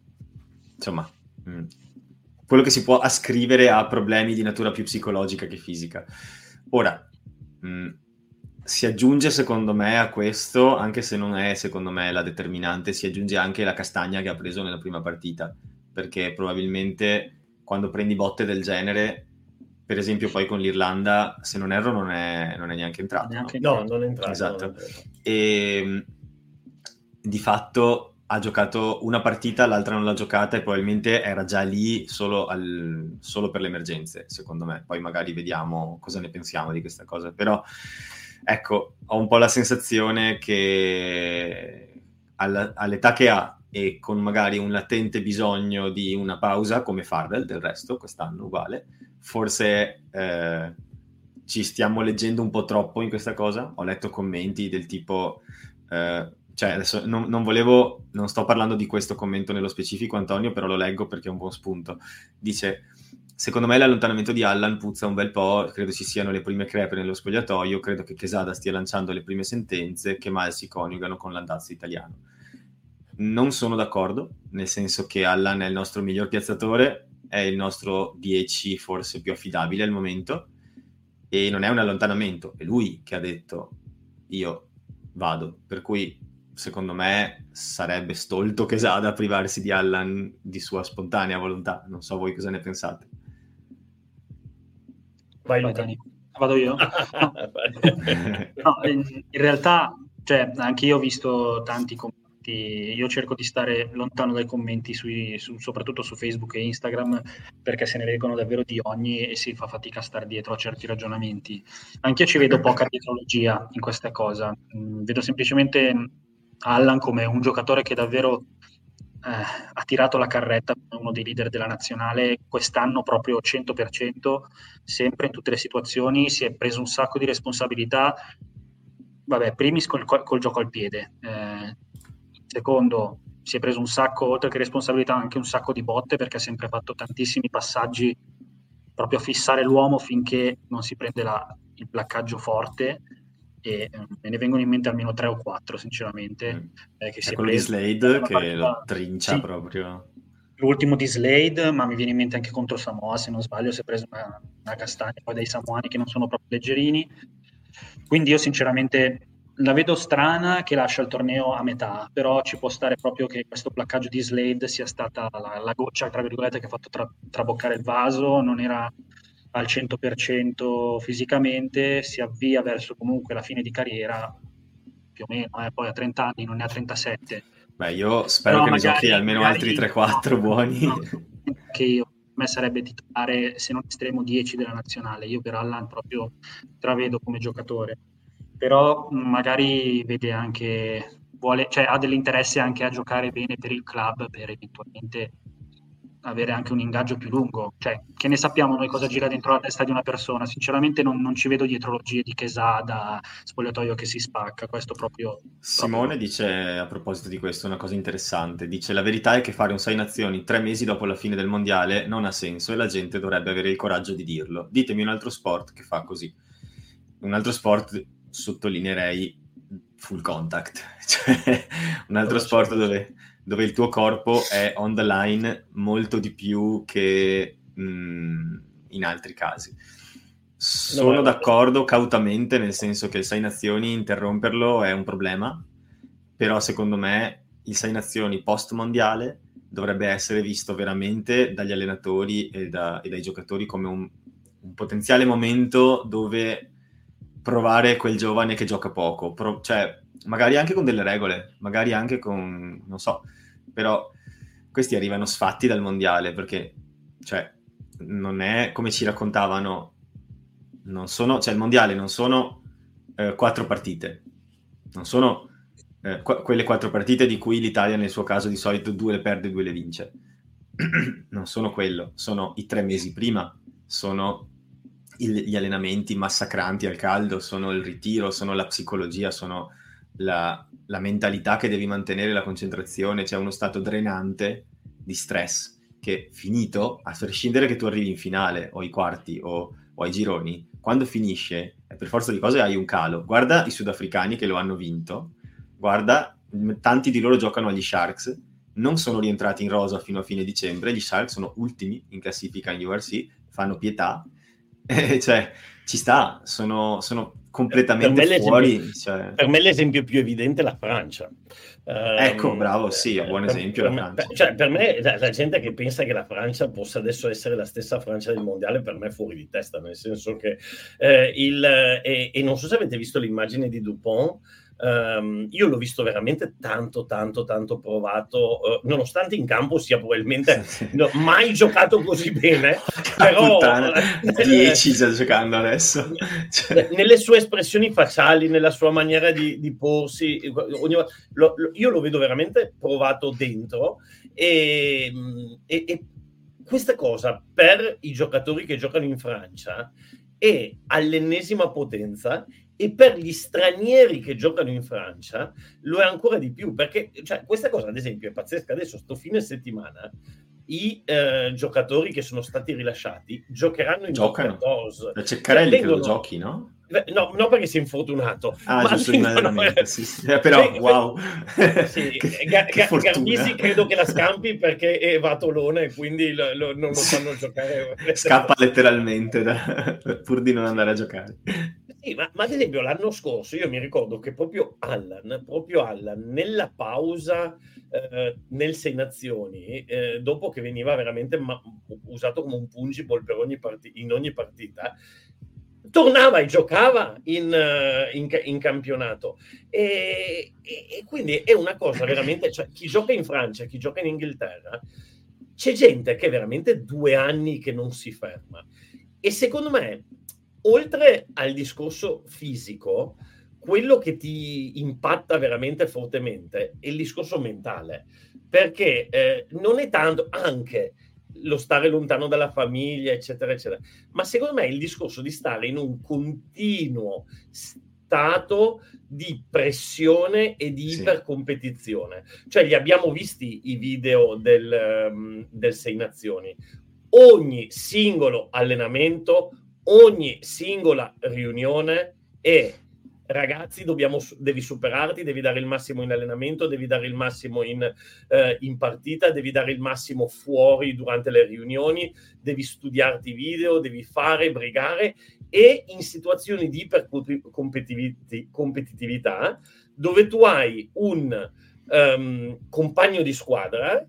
insomma, mh, mm, quello che si può ascrivere a problemi di natura più psicologica che fisica. Ora, mh, mm, si aggiunge secondo me a questo, anche se non è secondo me la determinante, si aggiunge anche la castagna che ha preso nella prima partita, perché probabilmente quando prendi botte del genere, per esempio poi con l'Irlanda, se non erro non è, non è neanche entrato. Neanche no? no, non è entrato. Esatto. E ehm, di fatto ha giocato una partita, l'altra non l'ha giocata e probabilmente era già lì solo, al, solo per le emergenze, secondo me. Poi magari vediamo cosa ne pensiamo di questa cosa, però ecco, ho un po' la sensazione che alla, all'età che ha e con magari un latente bisogno di una pausa, come Farrell del resto, quest'anno uguale, forse eh, ci stiamo leggendo un po' troppo in questa cosa. Ho letto commenti del tipo... Eh, cioè adesso non, non, volevo, non sto parlando di questo commento nello specifico, Antonio, però lo leggo perché è un buon spunto. Dice, secondo me l'allontanamento di Allan puzza un bel po', credo ci siano le prime crepe nello spogliatoio, credo che Quesada stia lanciando le prime sentenze che mal si coniugano con l'andazzo italiano. Non sono d'accordo, nel senso che Allan è il nostro miglior piazzatore, è il nostro 10 forse più affidabile al momento, e non è un allontanamento, è lui che ha detto io vado, per cui secondo me sarebbe stolto Quesada privarsi di Allan di sua spontanea volontà, non so voi cosa ne pensate. Vai Dani. Vado io? No. no, in, realtà, cioè, anche io ho visto tanti commenti io cerco di stare lontano dai commenti, sui, su, soprattutto su Facebook e Instagram, perché se ne leggono davvero di ogni e si fa fatica a stare dietro a certi ragionamenti. Anche io ci vedo poca dietrologia in questa cosa, mm, vedo semplicemente Allan come un giocatore che davvero ha tirato la carretta come uno dei leader della nazionale quest'anno proprio 100%, sempre in tutte le situazioni, si è preso un sacco di responsabilità, vabbè, primis col, col gioco al piede, eh, secondo si è preso un sacco, oltre che responsabilità, anche un sacco di botte perché ha sempre fatto tantissimi passaggi proprio a fissare l'uomo finché non si prende la, il placcaggio forte e eh, me ne vengono in mente almeno tre o quattro sinceramente mm. eh, che è si quello di Slade che partita... lo trincia sì, proprio. L'ultimo di Slade ma mi viene in mente anche contro Samoa se non sbaglio si è preso una, una castagna poi dai samoani che non sono proprio leggerini. Quindi io sinceramente la vedo strana che lascia il torneo a metà, però ci può stare proprio che questo placcaggio di Slade sia stata la, la goccia, tra virgolette, che ha fatto tra, traboccare il vaso, non era al 100% fisicamente, si avvia verso comunque la fine di carriera, più o meno, eh, poi a 30 anni, non ne ha 37. Beh, io spero però che magari, ne giochi almeno altri 3-4 no, buoni. No, che io, a me sarebbe titolare, se non estremo 10 della nazionale, io per Allan proprio travedo come giocatore però magari vede anche, vuole, cioè ha dell'interesse anche a giocare bene per il club per eventualmente avere anche un ingaggio più lungo. Cioè, che ne sappiamo noi cosa gira dentro la testa di una persona? Sinceramente non, non ci vedo dietrologie di Chesada, spogliatoio che si spacca, questo proprio... Simone proprio... dice, a proposito di questo, una cosa interessante. Dice, la verità è che fare un 6 nazioni tre mesi dopo la fine del mondiale non ha senso e la gente dovrebbe avere il coraggio di dirlo. Ditemi un altro sport che fa così. Un altro sport sottolineerei full contact, cioè un altro sport dove, dove, il tuo corpo è on the line molto di più che mh, in altri casi. Sono no, d'accordo cautamente, nel senso che il 6 nazioni interromperlo è un problema, però secondo me il 6 nazioni post mondiale dovrebbe essere visto veramente dagli allenatori e, da, e dai giocatori come un, un potenziale momento dove provare quel giovane che gioca poco, Pro- cioè magari anche con delle regole, magari anche con, non so, però questi arrivano sfatti dal mondiale perché, cioè, non è come ci raccontavano, non sono, cioè il mondiale non sono eh, quattro partite, non sono eh, qu- quelle quattro partite di cui l'Italia nel suo caso di solito due le perde e due le vince. non sono quello, sono i tre mesi prima, sono il, gli allenamenti massacranti al caldo, sono il ritiro, sono la psicologia, sono la, la mentalità che devi mantenere, la concentrazione, c'è uno stato drenante di stress che finito, a prescindere che tu arrivi in finale o ai quarti o, o ai gironi, quando finisce, per forza di cose hai un calo. Guarda i sudafricani che lo hanno vinto, guarda, tanti di loro giocano agli Sharks, non sono rientrati in rosa fino a fine dicembre, gli Sharks sono ultimi in classifica in URC, fanno pietà eh, cioè, ci sta, sono, sono completamente per fuori. Cioè... Per me l'esempio più evidente è la Francia. ecco, um, bravo, sì, è buon esempio per, la Francia. Per, cioè, per me la, la, gente che pensa che la Francia possa adesso essere la stessa Francia del mondiale, per me è fuori di testa, nel senso che eh, il, eh, e, non so se avete visto l'immagine di Dupont, Um, io l'ho visto veramente tanto, tanto, tanto provato, uh, nonostante in campo sia probabilmente no, mai giocato così bene, però 10 sta giocando adesso. Cioè. Nelle sue espressioni facciali, nella sua maniera di, di porsi, ogni, lo, lo, io lo vedo veramente provato dentro e, e, e questa cosa per i giocatori che giocano in Francia è all'ennesima potenza e per gli stranieri che giocano in Francia lo è ancora di più perché cioè, questa cosa ad esempio è pazzesca adesso sto fine settimana i eh, giocatori che sono stati rilasciati giocheranno in Giocano. La Ceccarelli cioè, vengono... che lo giochi, no? No, no, perché si è infortunato. Ah, ma giusto, vengono... sì, sì. Eh, però, cioè, wow. Sì, che, Ga- che Garbisi credo che la scampi perché è Vatolone e quindi lo, lo, non lo fanno giocare. Scappa letteralmente da... pur di non andare a giocare. Sì, ma, ma, ad esempio l'anno scorso io mi ricordo che proprio Allan, proprio Allan nella pausa eh, nel Sei Nazioni, eh, dopo che veniva veramente ma- usato come un pungible per ogni part- in ogni partita, tornava e giocava in, uh, in, in campionato. E, e, e, quindi è una cosa veramente, cioè, chi gioca in Francia, chi gioca in Inghilterra, c'è gente che è veramente due anni che non si ferma. E secondo me oltre al discorso fisico, quello che ti impatta veramente fortemente è il discorso mentale, perché eh, non è tanto anche lo stare lontano dalla famiglia, eccetera, eccetera, ma secondo me è il discorso di stare in un continuo stato di pressione e di sì. ipercompetizione. Cioè, li abbiamo visti i video del, um, del Sei Nazioni. Ogni singolo allenamento, ogni singola riunione è ragazzi, dobbiamo, devi superarti, devi dare il massimo in allenamento, devi dare il massimo in, eh, in, partita, devi dare il massimo fuori durante le riunioni, devi studiarti video, devi fare, brigare e in situazioni di ipercompetitività dove tu hai un um, compagno di squadra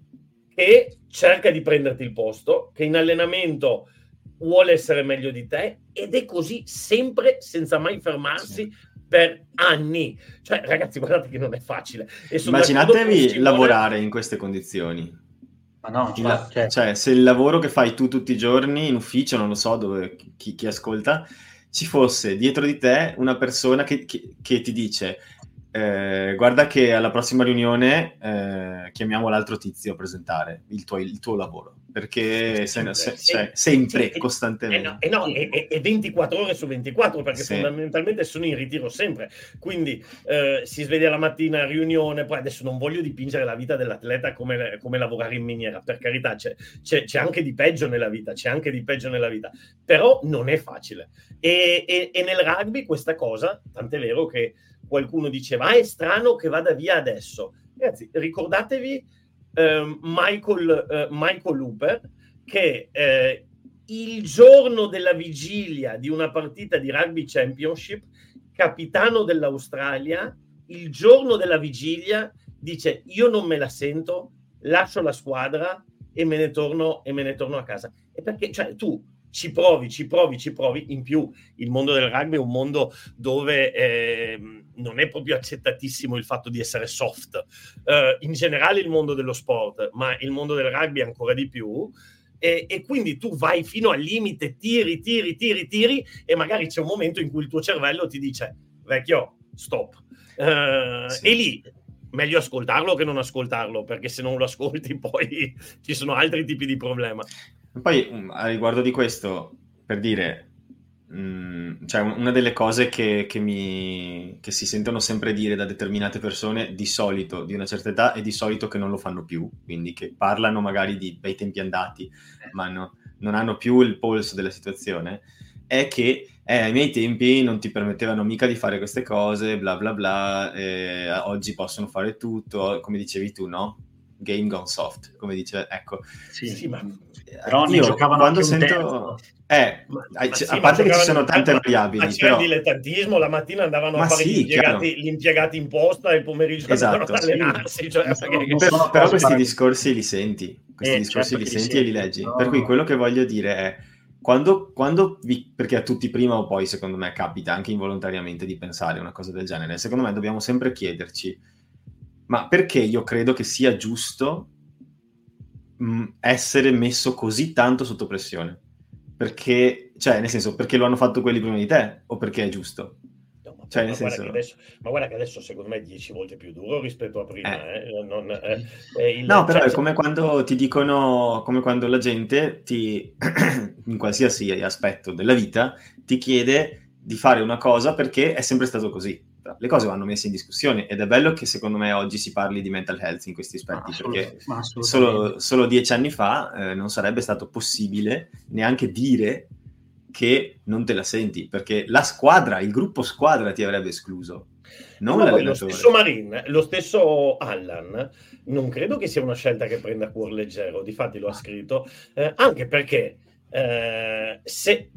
che cerca di prenderti il posto, che in allenamento vuole essere meglio di te ed è così sempre senza mai fermarsi sì. per anni. Cioè, ragazzi, guardate che non è facile. Immaginatevi lavorare in queste condizioni. Ma no, cioè, cioè, cioè, se il lavoro che fai tu tutti i giorni in ufficio, non lo so dove chi, chi ascolta, ci fosse dietro di te una persona che, che, che ti dice eh, guarda che alla prossima riunione eh, chiamiamo l'altro tizio a presentare il tuo, il tuo lavoro perché sempre, se, cioè, sempre sì, costantemente. E no, e, no, e, 24 ore su 24 perché sì. fondamentalmente sono in ritiro sempre. Quindi eh, si sveglia la mattina, riunione, poi adesso non voglio dipingere la vita dell'atleta come, come lavorare in miniera, per carità c'è, c'è, c'è, anche di peggio nella vita, c'è anche di peggio nella vita, però non è facile. E, e nel rugby questa cosa, tant'è vero che qualcuno diceva, ah, è strano che vada via adesso. Ragazzi, ricordatevi eh, Michael, eh, Michael Hooper che eh, il giorno della vigilia di una partita di rugby championship, capitano dell'Australia, il giorno della vigilia dice io non me la sento, lascio la squadra e me ne torno, me ne torno a casa. E perché cioè, tu ci provi, ci provi, ci provi. In più, il mondo del rugby è un mondo dove eh, non è proprio accettatissimo il fatto di essere soft. Uh, in generale il mondo dello sport, ma il mondo del rugby ancora di più. E, e, quindi tu vai fino al limite, tiri, tiri, tiri, tiri, e magari c'è un momento in cui il tuo cervello ti dice, vecchio, stop. Uh, sì. E lì meglio ascoltarlo che non ascoltarlo, perché se non lo ascolti poi ci sono altri tipi di problema. Poi mm, a riguardo di questo, per dire, mh, mm, cioè una delle cose che, che, mi, che si sentono sempre dire da determinate persone di solito, di una certa età, e di solito che non lo fanno più, quindi che parlano magari di bei tempi andati, ma no, non hanno più il polso della situazione, è che eh, ai miei tempi non ti permettevano mica di fare queste cose, bla bla bla, eh, oggi possono fare tutto, come dicevi tu, no? Game gone soft, come dice, ecco. Sì, sì ma però io quando sento... Eh, ma sì, a parte che ci sono tante variabili. Ma c'era però... dilettantismo, la mattina andavano ma a fare sì, gli, impiegati, gli, impiegati, in posta e il pomeriggio esatto, andavano ad allenarsi. Cioè, perché... però, però questi fare... discorsi li senti, questi eh, discorsi certo li senti, senti e li leggi. No, per cui quello che voglio dire è quando, quando vi, perché a tutti prima o poi, secondo me, capita anche involontariamente di pensare una cosa del genere, secondo me dobbiamo sempre chiederci, ma perché io credo che sia giusto mh, essere messo così tanto sotto pressione? Perché, cioè, nel senso, perché lo hanno fatto quelli prima di te o perché è giusto? Cioè, ma, senso... guarda adesso, ma, guarda che adesso, secondo me è dieci volte più duro rispetto a prima. Eh. Eh. Non, eh, il... no, però cioè, è come quando ti dicono, come quando la gente ti, in qualsiasi aspetto della vita, ti chiede di fare una cosa perché è sempre stato così. Le cose vanno messe in discussione ed è bello che secondo me oggi si parli di mental health in questi aspetti, perché solo, solo, dieci anni fa eh, non sarebbe stato possibile neanche dire che non te la senti, perché la squadra, il gruppo squadra ti avrebbe escluso. Non Ma lo stesso Marin, lo stesso Allan, non credo che sia una scelta che prenda cuor leggero, difatti lo ha scritto, eh, anche perché eh, se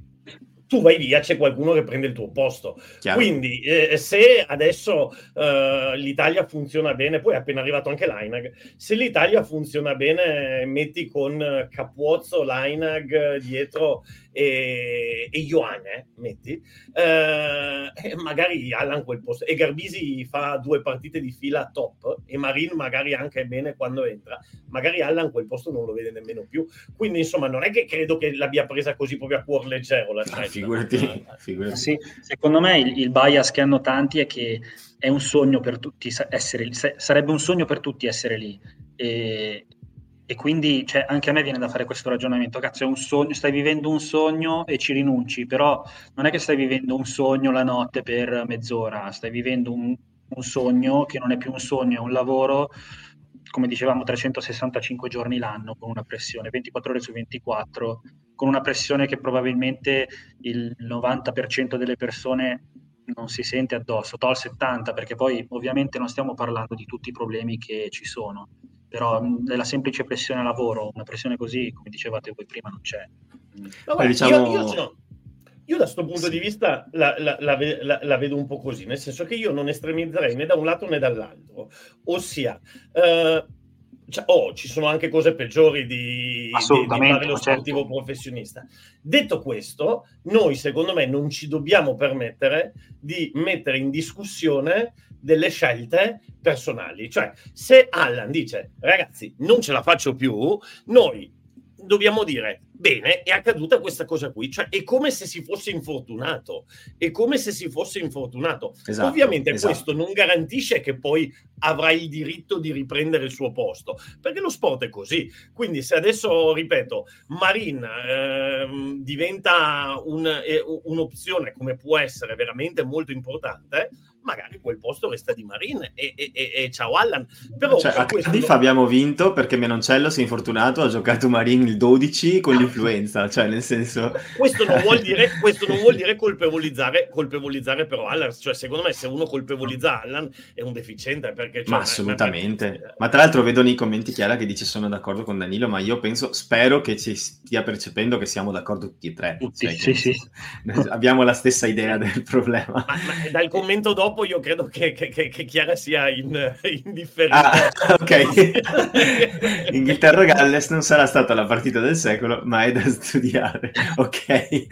tu vai via, c'è qualcuno che prende il tuo posto. Chiaro. Quindi, eh, se adesso eh, l'Italia funziona bene, poi è appena arrivato anche l'Ainag, se l'Italia funziona bene, metti con Capuozzo, l'Ainag dietro e, e Ioane, metti, eh, magari Allan quel posto. E Garbisi fa due partite di fila top e Marin magari anche bene quando entra. Magari Allan quel posto non lo vede nemmeno più. Quindi, insomma, non è che credo che l'abbia presa così proprio a cuor leggero la scelta. Figurati, figurati. Sì, secondo me il, il bias che hanno tanti è che è un sogno per tutti essere lì, sarebbe un sogno per tutti essere lì. E, e quindi cioè, anche a me viene da fare questo ragionamento, cazzo, è un sogno, stai vivendo un sogno e ci rinunci, però non è che stai vivendo un sogno la notte per mezz'ora, stai vivendo un, un sogno che non è più un sogno, è un lavoro, come dicevamo, 365 giorni l'anno con una pressione, 24 ore su 24, con una pressione che probabilmente il 90% delle persone non si sente addosso, tol 70 perché poi ovviamente non stiamo parlando di tutti i problemi che ci sono però della semplice pressione lavoro, una pressione così, come dicevate voi prima, non c'è. No, guarda, diciamo... io, io, sono, io, da questo punto sì. di vista la, la, la, la, vedo un po' così, nel senso che io non estremizzerei né da un lato né dall'altro, ossia... Eh, cioè, oh, ci sono anche cose peggiori di, di, di fare lo sportivo certo. professionista. Detto questo, noi secondo me non ci dobbiamo permettere di mettere in discussione delle scelte personali. Cioè, se Allan dice, ragazzi, non ce la faccio più, noi dobbiamo dire, bene, è accaduta questa cosa qui, cioè è come se si fosse infortunato, è come se si fosse infortunato. Esatto, Ovviamente esatto. questo non garantisce che poi avrà il diritto di riprendere il suo posto, perché lo sport è così. Quindi se adesso, ripeto, Marin eh, diventa un, eh, un'opzione come può essere veramente molto importante, magari quel posto resta di Marin e, e, e, e ciao Allan. Però cioè, a Cardiff non... abbiamo vinto perché Menoncello si è infortunato, ha giocato Marin il 12 con l'influenza, cioè nel senso... Questo non vuol dire, questo non vuol dire colpevolizzare, colpevolizzare però Allan, cioè secondo me se uno colpevolizza Allan è un deficiente perché... Cioè, ma assolutamente, ma, ma tra l'altro vedo nei commenti Chiara che dice sono d'accordo con Danilo, ma io penso, spero che ci stia percependo che siamo d'accordo tutti e tre. Tutti, cioè, sì, sì. Abbiamo la stessa idea del problema. Ma, ma dal commento dopo dopo io credo che, che, che Chiara sia in, indifferente. Ah, ok. Inghilterra-Galles non sarà stata la partita del secolo, ma è da studiare. Ok.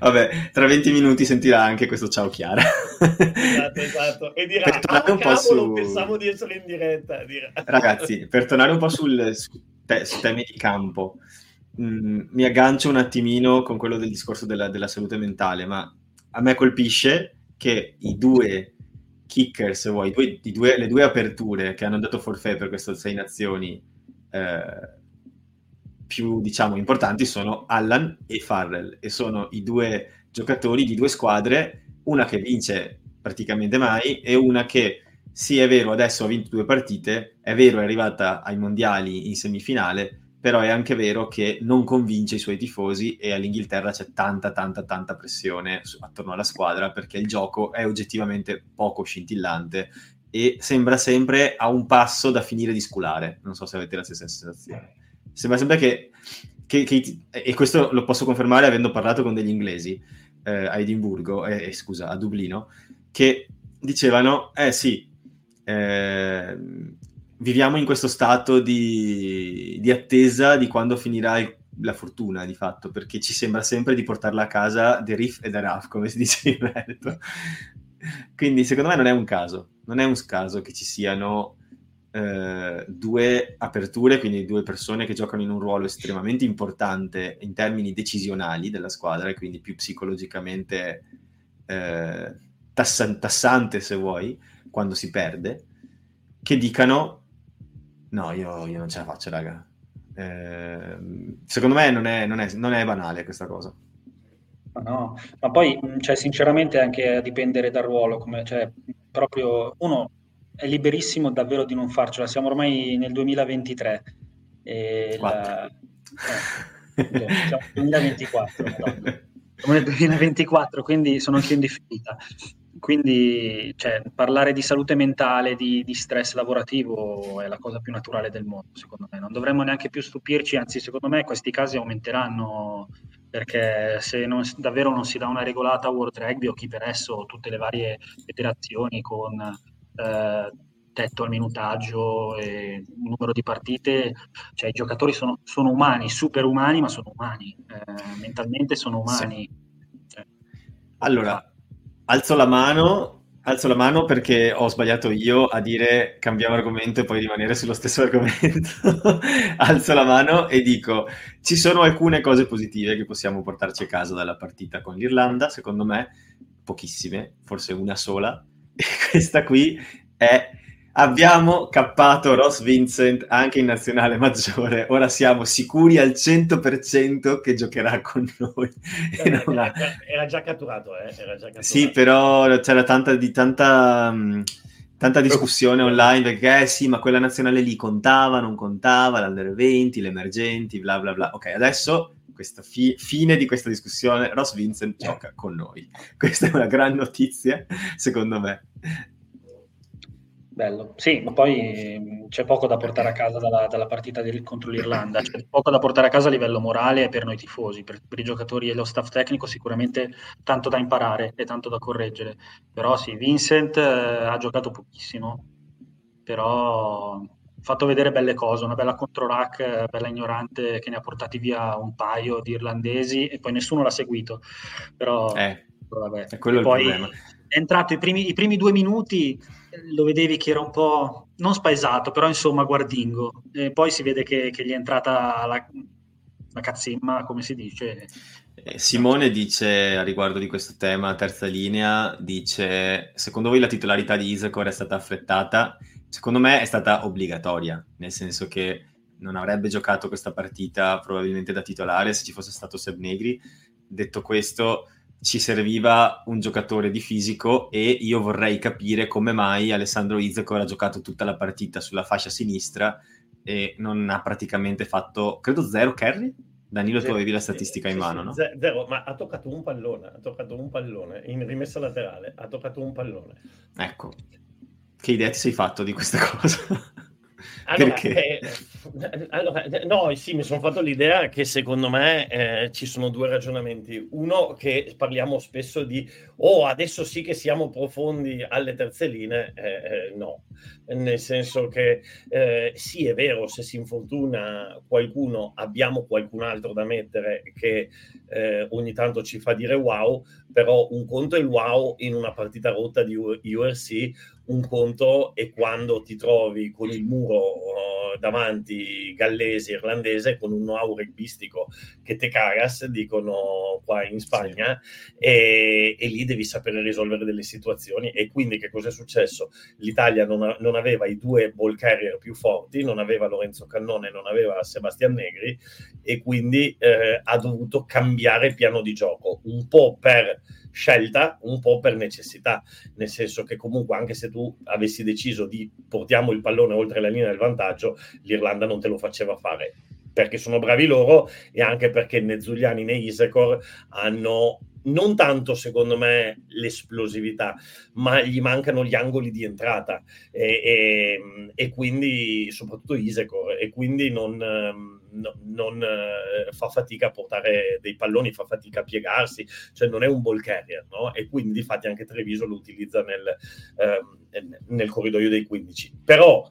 Vabbè, tra 20 minuti sentirà anche questo ciao Chiara. Esatto, esatto. E dirà, ah, un cavolo, su... pensavo di essere in diretta. Dirà. Ragazzi, per tornare un po' sul, su, te, su temi di campo, mh, mm, mi aggancio un attimino con quello del discorso della, della salute mentale, ma a me colpisce che i due kicker, se vuoi, due, due, le due aperture che hanno dato forfè per queste sei nazioni eh, più, diciamo, importanti sono Allan e Farrell. E sono i due giocatori di due squadre, una che vince praticamente mai e una che sì è vero adesso ha vinto due partite, è vero è arrivata ai mondiali in semifinale, però è anche vero che non convince i suoi tifosi e all'Inghilterra c'è tanta, tanta, tanta pressione attorno alla squadra perché il gioco è oggettivamente poco scintillante e sembra sempre a un passo da finire di sculare. Non so se avete la stessa sensazione. Sembra sempre che, che, che e questo lo posso confermare avendo parlato con degli inglesi eh, a Edimburgo, eh, eh scusa, a Dublino, che dicevano, eh sì, eh, viviamo in questo stato di, di, attesa di quando finirà il la fortuna di fatto, perché ci sembra sempre di portarla a casa de Riff e de Raf, come si dice in Veneto. Quindi secondo me non è un caso, non è un caso che ci siano eh, due aperture, quindi due persone che giocano in un ruolo estremamente importante in termini decisionali della squadra e quindi più psicologicamente eh, tassan- tassante se vuoi, quando si perde, che dicano no, io, io non ce la faccio, raga. Eh, secondo me non è, non, è, non è banale questa cosa. No, ma poi, cioè, sinceramente, anche a dipendere dal ruolo, come, cioè, proprio uno è liberissimo davvero di non farcela. Siamo ormai nel 2023. E la... eh, siamo nel 2024. Siamo nel 2024, quindi sono anche in difficoltà. Quindi cioè, parlare di salute mentale, di, di, stress lavorativo è la cosa più naturale del mondo, secondo me. Non dovremmo neanche più stupirci, anzi, secondo me questi casi aumenteranno perché se non, davvero non si dà una regolata World Rugby o chi per esso tutte le varie federazioni con eh, tetto al minutaggio e numero di partite, cioè i giocatori sono, sono umani, super umani, ma sono umani, eh, mentalmente sono umani. Sì. Cioè, allora, alzo la mano Alzo la mano perché ho sbagliato io a dire cambiamo argomento e poi rimanere sullo stesso argomento. Alzo la mano e dico ci sono alcune cose positive che possiamo portarci a casa dalla partita con l'Irlanda, secondo me pochissime, forse una sola. E questa qui è Abbiamo cappato Ross Vincent anche in nazionale maggiore, ora siamo sicuri al 100% che giocherà con noi. Era, ha... era, già catturato, eh? era già catturato. Sì, però c'era tanta, di, tanta, tanta discussione online perché eh, sì, ma quella nazionale lì contava, non contava, l'Under 20, le emergenti, bla bla bla. Ok, adesso questa fi- fine di questa discussione, Ross Vincent gioca con noi. Questa è una gran notizia, secondo me. Bello, sì, ma poi mm, c'è poco da portare a casa dalla, dalla partita del, contro l'Irlanda, c'è poco da portare a casa a livello morale per noi tifosi, per, per, i giocatori e lo staff tecnico sicuramente tanto da imparare e tanto da correggere, però sì, Vincent eh, ha giocato pochissimo, però ha fatto vedere belle cose, una bella controrack, eh, bella ignorante che ne ha portati via un paio di irlandesi e poi nessuno l'ha seguito, però eh, vabbè. è quello poi, il problema. È entrato i primi, i primi due minuti lo vedevi che era un po' non spaesato, però insomma guardingo. E poi si vede che, che gli è entrata la, la cazzimma, come si dice. Eh, Simone dice a riguardo di questo tema, terza linea, dice secondo voi la titolarità di Isacor è stata affrettata? Secondo me è stata obbligatoria, nel senso che non avrebbe giocato questa partita probabilmente da titolare se ci fosse stato Seb Negri. Detto questo, ci serviva un giocatore di fisico e io vorrei capire come mai Alessandro Izzaco ha giocato tutta la partita sulla fascia sinistra e non ha praticamente fatto, credo, zero carry? Danilo, zero, tu avevi la statistica sì, in mano, sì, no? Zero, ma ha toccato un pallone, ha toccato un pallone, in rimessa laterale, ha toccato un pallone. Ecco, che idea ti sei fatto di questa cosa? Allora, eh, allora, no, sì, mi sono fatto l'idea che secondo me eh, ci sono due ragionamenti. Uno che parliamo spesso di, oh, adesso sì che siamo profondi alle terze linee. Eh, eh no, nel senso che eh, sì, è vero, se si infortuna qualcuno abbiamo qualcun altro da mettere che eh, ogni tanto ci fa dire wow, però un conto è il wow in una partita rotta di URC, un conto è quando ti trovi con il muro davanti gallese, irlandese, con un know-how rugbistico che te cagas, dicono qua in Spagna, sì. e, e, lì devi sapere risolvere delle situazioni. E quindi che cosa è successo? L'Italia non, ha, non aveva i due ball carrier più forti, non aveva Lorenzo Cannone, non aveva Sebastian Negri, e quindi eh, ha dovuto cambiare piano di gioco, un po' per scelta un po' per necessità, nel senso che comunque anche se tu avessi deciso di portiamo il pallone oltre la linea del vantaggio, l'Irlanda non te lo faceva fare perché sono bravi loro e anche perché né Zuliani né Isecor hanno non tanto secondo me l'esplosività, ma gli mancano gli angoli di entrata. E, e, e quindi soprattutto Isecor e quindi non, no, non eh, fa fatica a portare dei palloni, fa fatica a piegarsi, cioè non è un ball carrier, no? E quindi infatti anche Treviso lo utilizza nel, eh, nel corridoio dei 15. Però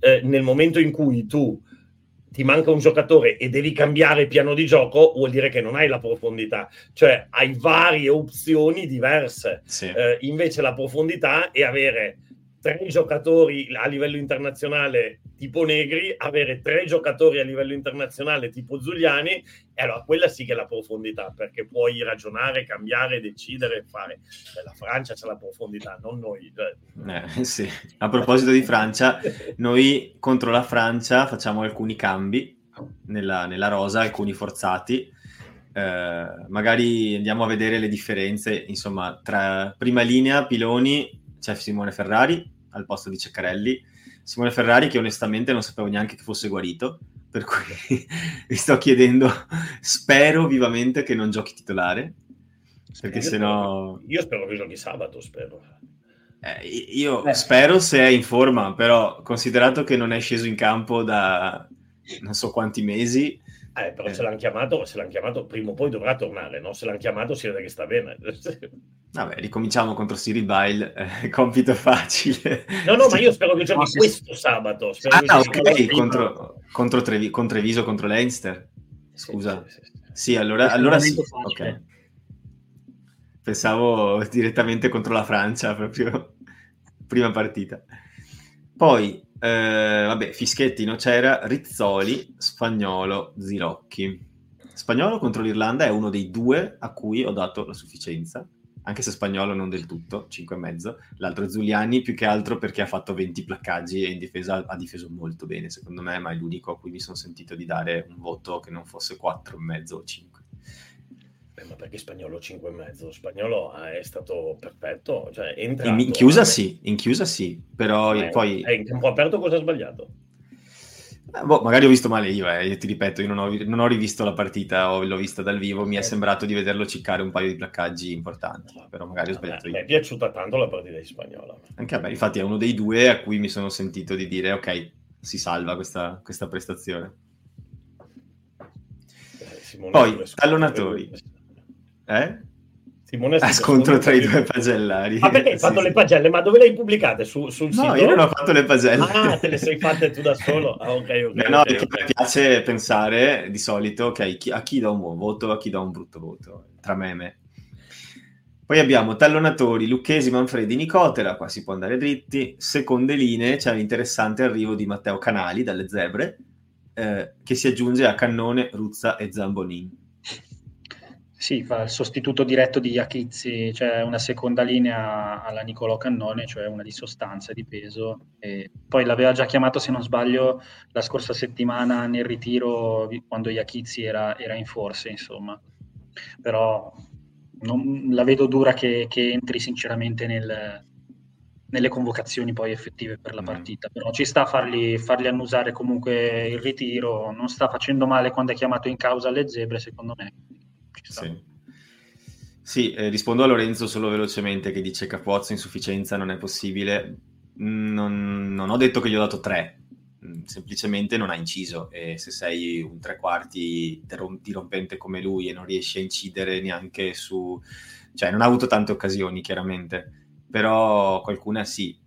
eh, nel momento in cui tu ti manca un giocatore e devi cambiare piano di gioco, vuol dire che non hai la profondità, cioè hai varie opzioni diverse. Sì. Eh, invece la profondità è avere tre giocatori a livello internazionale tipo Negri, avere tre giocatori a livello internazionale tipo Zuliani, e allora quella sì che è la profondità, perché puoi ragionare, cambiare, decidere, fare. Beh, la Francia c'è la profondità, non noi. Cioè. Eh, sì. A proposito di Francia, noi contro la Francia facciamo alcuni cambi nella, nella rosa, alcuni forzati. Eh, magari andiamo a vedere le differenze, insomma, tra prima linea, Piloni, c'è Simone Ferrari al posto di Ceccarelli. Simone Ferrari che onestamente non sapevo neanche che fosse guarito, per cui vi sto chiedendo, spero vivamente che non giochi titolare, perché se no... Io spero che giochi sabato, spero. Eh, io eh. spero se è in forma, però considerato che non è sceso in campo da non so quanti mesi... Eh, però eh. se l'hanno chiamato, se l'hanno chiamato, prima o poi dovrà tornare, no? Se l'hanno chiamato si vede che sta bene. Vabbè, ricominciamo contro Cyril Bile, eh, compito facile. No, no, ma io spero che giochi no, questo sabato. Spero ah, ok, contro, contro, Trevi, contro Treviso, contro Leinster. Scusa. Sì, sì, sì. sì allora, allora sì. Ok. Pensavo direttamente contro la Francia, proprio prima partita. Poi, eh, vabbè, Fischetti non c'era, Rizzoli, Spagnolo, Zilocchi. Spagnolo contro l'Irlanda è uno dei due a cui ho dato la sufficienza anche se spagnolo non del tutto, 5,5. L'altro è Zuliani, più che altro perché ha fatto 20 placcaggi e in difesa ha difeso molto bene, secondo me, ma è l'unico a cui mi sono sentito di dare un voto che non fosse 4,5 o 5. Beh, ma perché spagnolo 5,5? Spagnolo è stato perfetto, cioè entrato, in, in, chiusa sì, in chiusa sì, però eh, poi... in campo aperto cosa ha sbagliato? Eh, boh, magari ho visto male io, eh. ti ripeto, io non ho, non ho, rivisto la partita, o l'ho vista dal vivo, mi è sembrato di vederlo ciccare un paio di placcaggi importanti, però magari ho sbagliato io. Mi è piaciuta tanto la partita di spagnola. Anche a me, infatti è uno dei due a cui mi sono sentito di dire ok, si salva questa, questa prestazione. Eh, Poi, tallonatori. Eh? Simone ah, scontro tra i due pagellari. Ma perché hai fatto sì, le pagelle? Ma dove le hai pubblicate? Su, sul no, sito? No, io non ho fatto le pagelle. Ah, te le sei fatte tu da solo? Ah, ok, ok. No, okay, perché okay. mi piace pensare di solito okay, chi, a chi do un buon voto, a chi do un brutto voto, tra me e me. Poi abbiamo tallonatori, Lucchesi, Manfredi, Nicotera, qua si può andare dritti. Seconde linee, c'è l'interessante arrivo di Matteo Canali dalle Zebre, eh, che si aggiunge a Cannone, Ruzza e Zambonin. Sì, fa il sostituto diretto di Iachizzi, cioè una seconda linea alla Nicolò Cannone, cioè una di sostanza di peso. E poi l'aveva già chiamato, se non sbaglio, la scorsa settimana nel ritiro quando Iachizzi era, era in forse, insomma. Però non, la vedo dura che, che entri sinceramente nel, nelle convocazioni poi effettive per la mm. partita. Però ci sta a farli, farli annusare comunque il ritiro, non sta facendo male quando è chiamato in causa alle zebre, secondo me sì, sì eh, rispondo a Lorenzo solo velocemente che dice Capuozzo insufficienza non è possibile. Non, non ho detto che gli ho dato tre, mm, semplicemente non ha inciso. E se sei un tre quarti dirompente come lui e non riesci a incidere neanche su... cioè non ha avuto tante occasioni chiaramente, però qualcuna sì.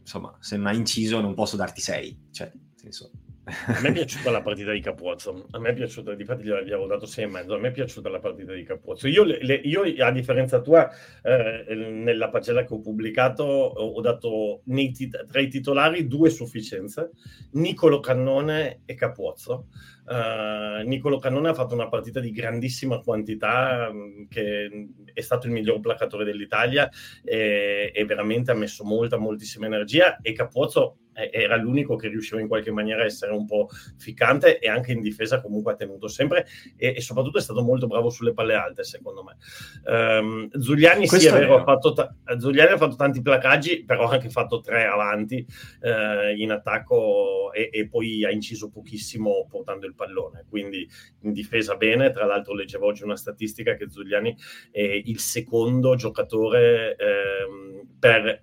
Insomma, se non ha inciso non posso darti sei, cioè, nel senso, a me è piaciuta la partita di Capuzzo, a me è piaciuta, difatti gli avevo dato 6 e mezzo, a me è piaciuta la partita di Capuzzo. Io, le, io a differenza tua, eh, nella pagella che ho pubblicato, ho dato tit- tra i titolari due sufficienze, Nicolo Cannone e Capuzzo. Uh, Nicolo Cannone ha fatto una partita di grandissima quantità, mm, che è stato il miglior placatore dell'Italia e, e veramente ha messo molta, moltissima energia e Capuzzo era l'unico che riusciva in qualche maniera a essere un po' ficcante e anche in difesa comunque ha tenuto sempre e, e soprattutto è stato molto bravo sulle palle alte secondo me. Um, Zuliani, sì, è vero, ha fatto ta- Zuliani ha fatto tanti placaggi però ha anche fatto tre avanti uh, in attacco e, e, poi ha inciso pochissimo portando il pallone quindi in difesa bene tra l'altro leggevo oggi una statistica che Zuliani è il secondo giocatore eh, per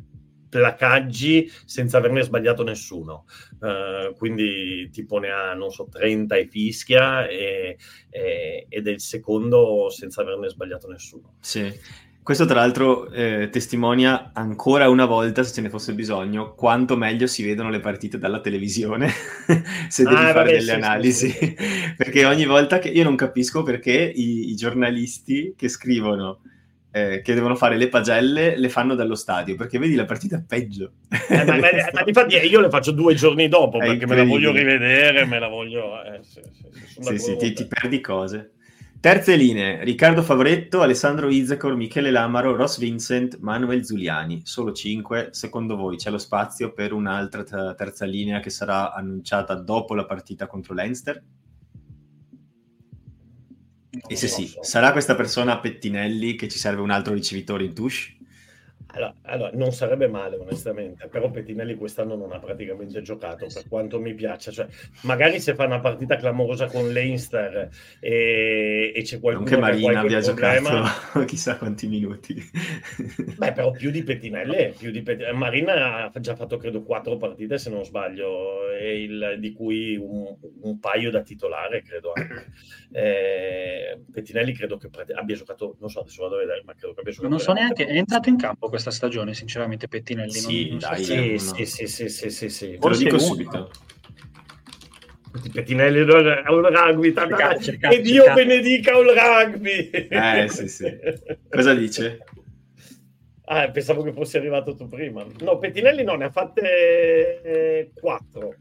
placaggi senza averne sbagliato nessuno. Uh, quindi tipo ne ha, non so, 30 e fischia e, e, ed è il secondo senza averne sbagliato nessuno. Sì. Questo tra l'altro eh, testimonia ancora una volta, se ce ne fosse bisogno, quanto meglio si vedono le partite dalla televisione se devi ah, fare vabbè, delle sì, analisi. Sì, sì. perché ogni volta che io non capisco perché i, i giornalisti che scrivono eh, che devono fare le pagelle le fanno dallo stadio perché vedi la partita peggio. Eh, ma, ma, ma, infatti io le faccio due giorni dopo perché me la voglio rivedere, me la voglio. Eh, sì, sì, sì ti, ti perdi cose. Terze linee, Riccardo Favretto, Alessandro Izacor, Michele Lamaro, Ross Vincent, Manuel Zuliani. Solo cinque. Secondo voi c'è lo spazio per un'altra terza linea che sarà annunciata dopo la partita contro Leinster? E se sì, sarà questa persona pettinelli che ci serve un altro ricevitore in touche? Allora, allora, non sarebbe male onestamente, però Pettinelli quest'anno non ha praticamente giocato per quanto mi piaccia. Cioè, magari se fa una partita clamorosa con Leinster e, e c'è qualcuno non che Marina abbia problema... giocato chissà quanti minuti. Beh, però più di Pettinelli, più di Pettinelli. Marina ha già fatto credo quattro partite se non sbaglio, il, di cui un, un, paio da titolare credo anche. Eh, Pettinelli credo che abbia giocato, non so, adesso vado a vedere, ma credo che abbia giocato. Non so neanche, è entrato in campo questa stagione, sinceramente, Pettinelli. Sì, non, dai, so sì, sì, sì, sì, sì, sì, sì. Te lo dico subito. Pettinelli al rugby, cercate, cercate, e Dio benedica il rugby. Eh, sì, sì. Cosa dice? Ah, pensavo che fossi arrivato tu prima. No, Pettinelli no, ne ha fatte eh, quattro.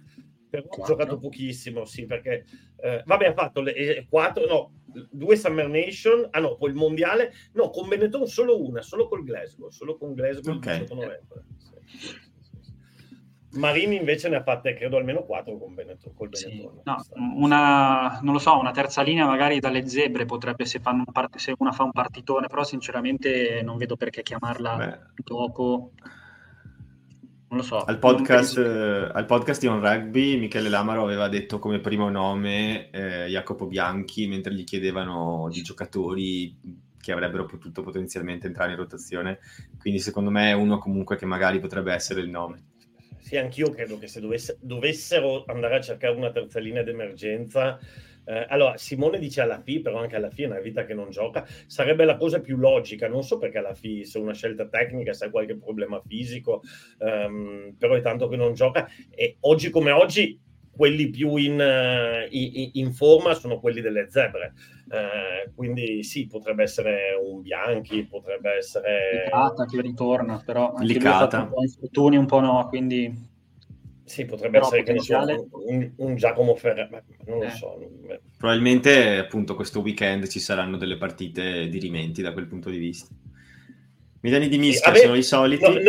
Però ha giocato pochissimo, sì, perché... Eh, vabbè, ha fatto le, eh, quattro, no, due Summer Nation, ah no, poi il mondiale, no, con Benetton solo una, solo col Glasgow, solo con Glasgow okay. il 18 novembre. Sì. Marini invece ne ha fatte credo almeno quattro con Benetton. Col Benetton. Sì, no, una, non lo so, una terza linea magari dalle zebre potrebbe se, part- se una fa un partitone, però sinceramente non vedo perché chiamarla Beh. dopo. Non lo so. Al podcast, eh, al podcast di On Rugby Michele Lamaro aveva detto come primo nome eh, Jacopo Bianchi mentre gli chiedevano di giocatori che avrebbero potuto potenzialmente entrare in rotazione. Quindi secondo me è uno comunque che magari potrebbe essere il nome. Sì, anch'io credo che se dovesse, dovessero andare a cercare una terza linea d'emergenza, eh, allora Simone dice alla FI, però anche alla FI è una vita che non gioca, sarebbe la cosa più logica, non so perché alla FI, se è una scelta tecnica, se ha qualche problema fisico, ehm, però è tanto che non gioca e oggi come oggi quelli più in, uh, in, in, forma sono quelli delle zebre. Uh, quindi sì, potrebbe essere un Bianchi, potrebbe essere... Licata che ritorna, però anche Licata. un po' infortuni, un po' no, quindi... Sì, potrebbe però essere potenziale... so, un, un, Giacomo Ferrari, non lo eh. so. Probabilmente appunto questo weekend ci saranno delle partite di rimenti da quel punto di vista. Milani di Mischia sì, sono i soliti. No, non, vi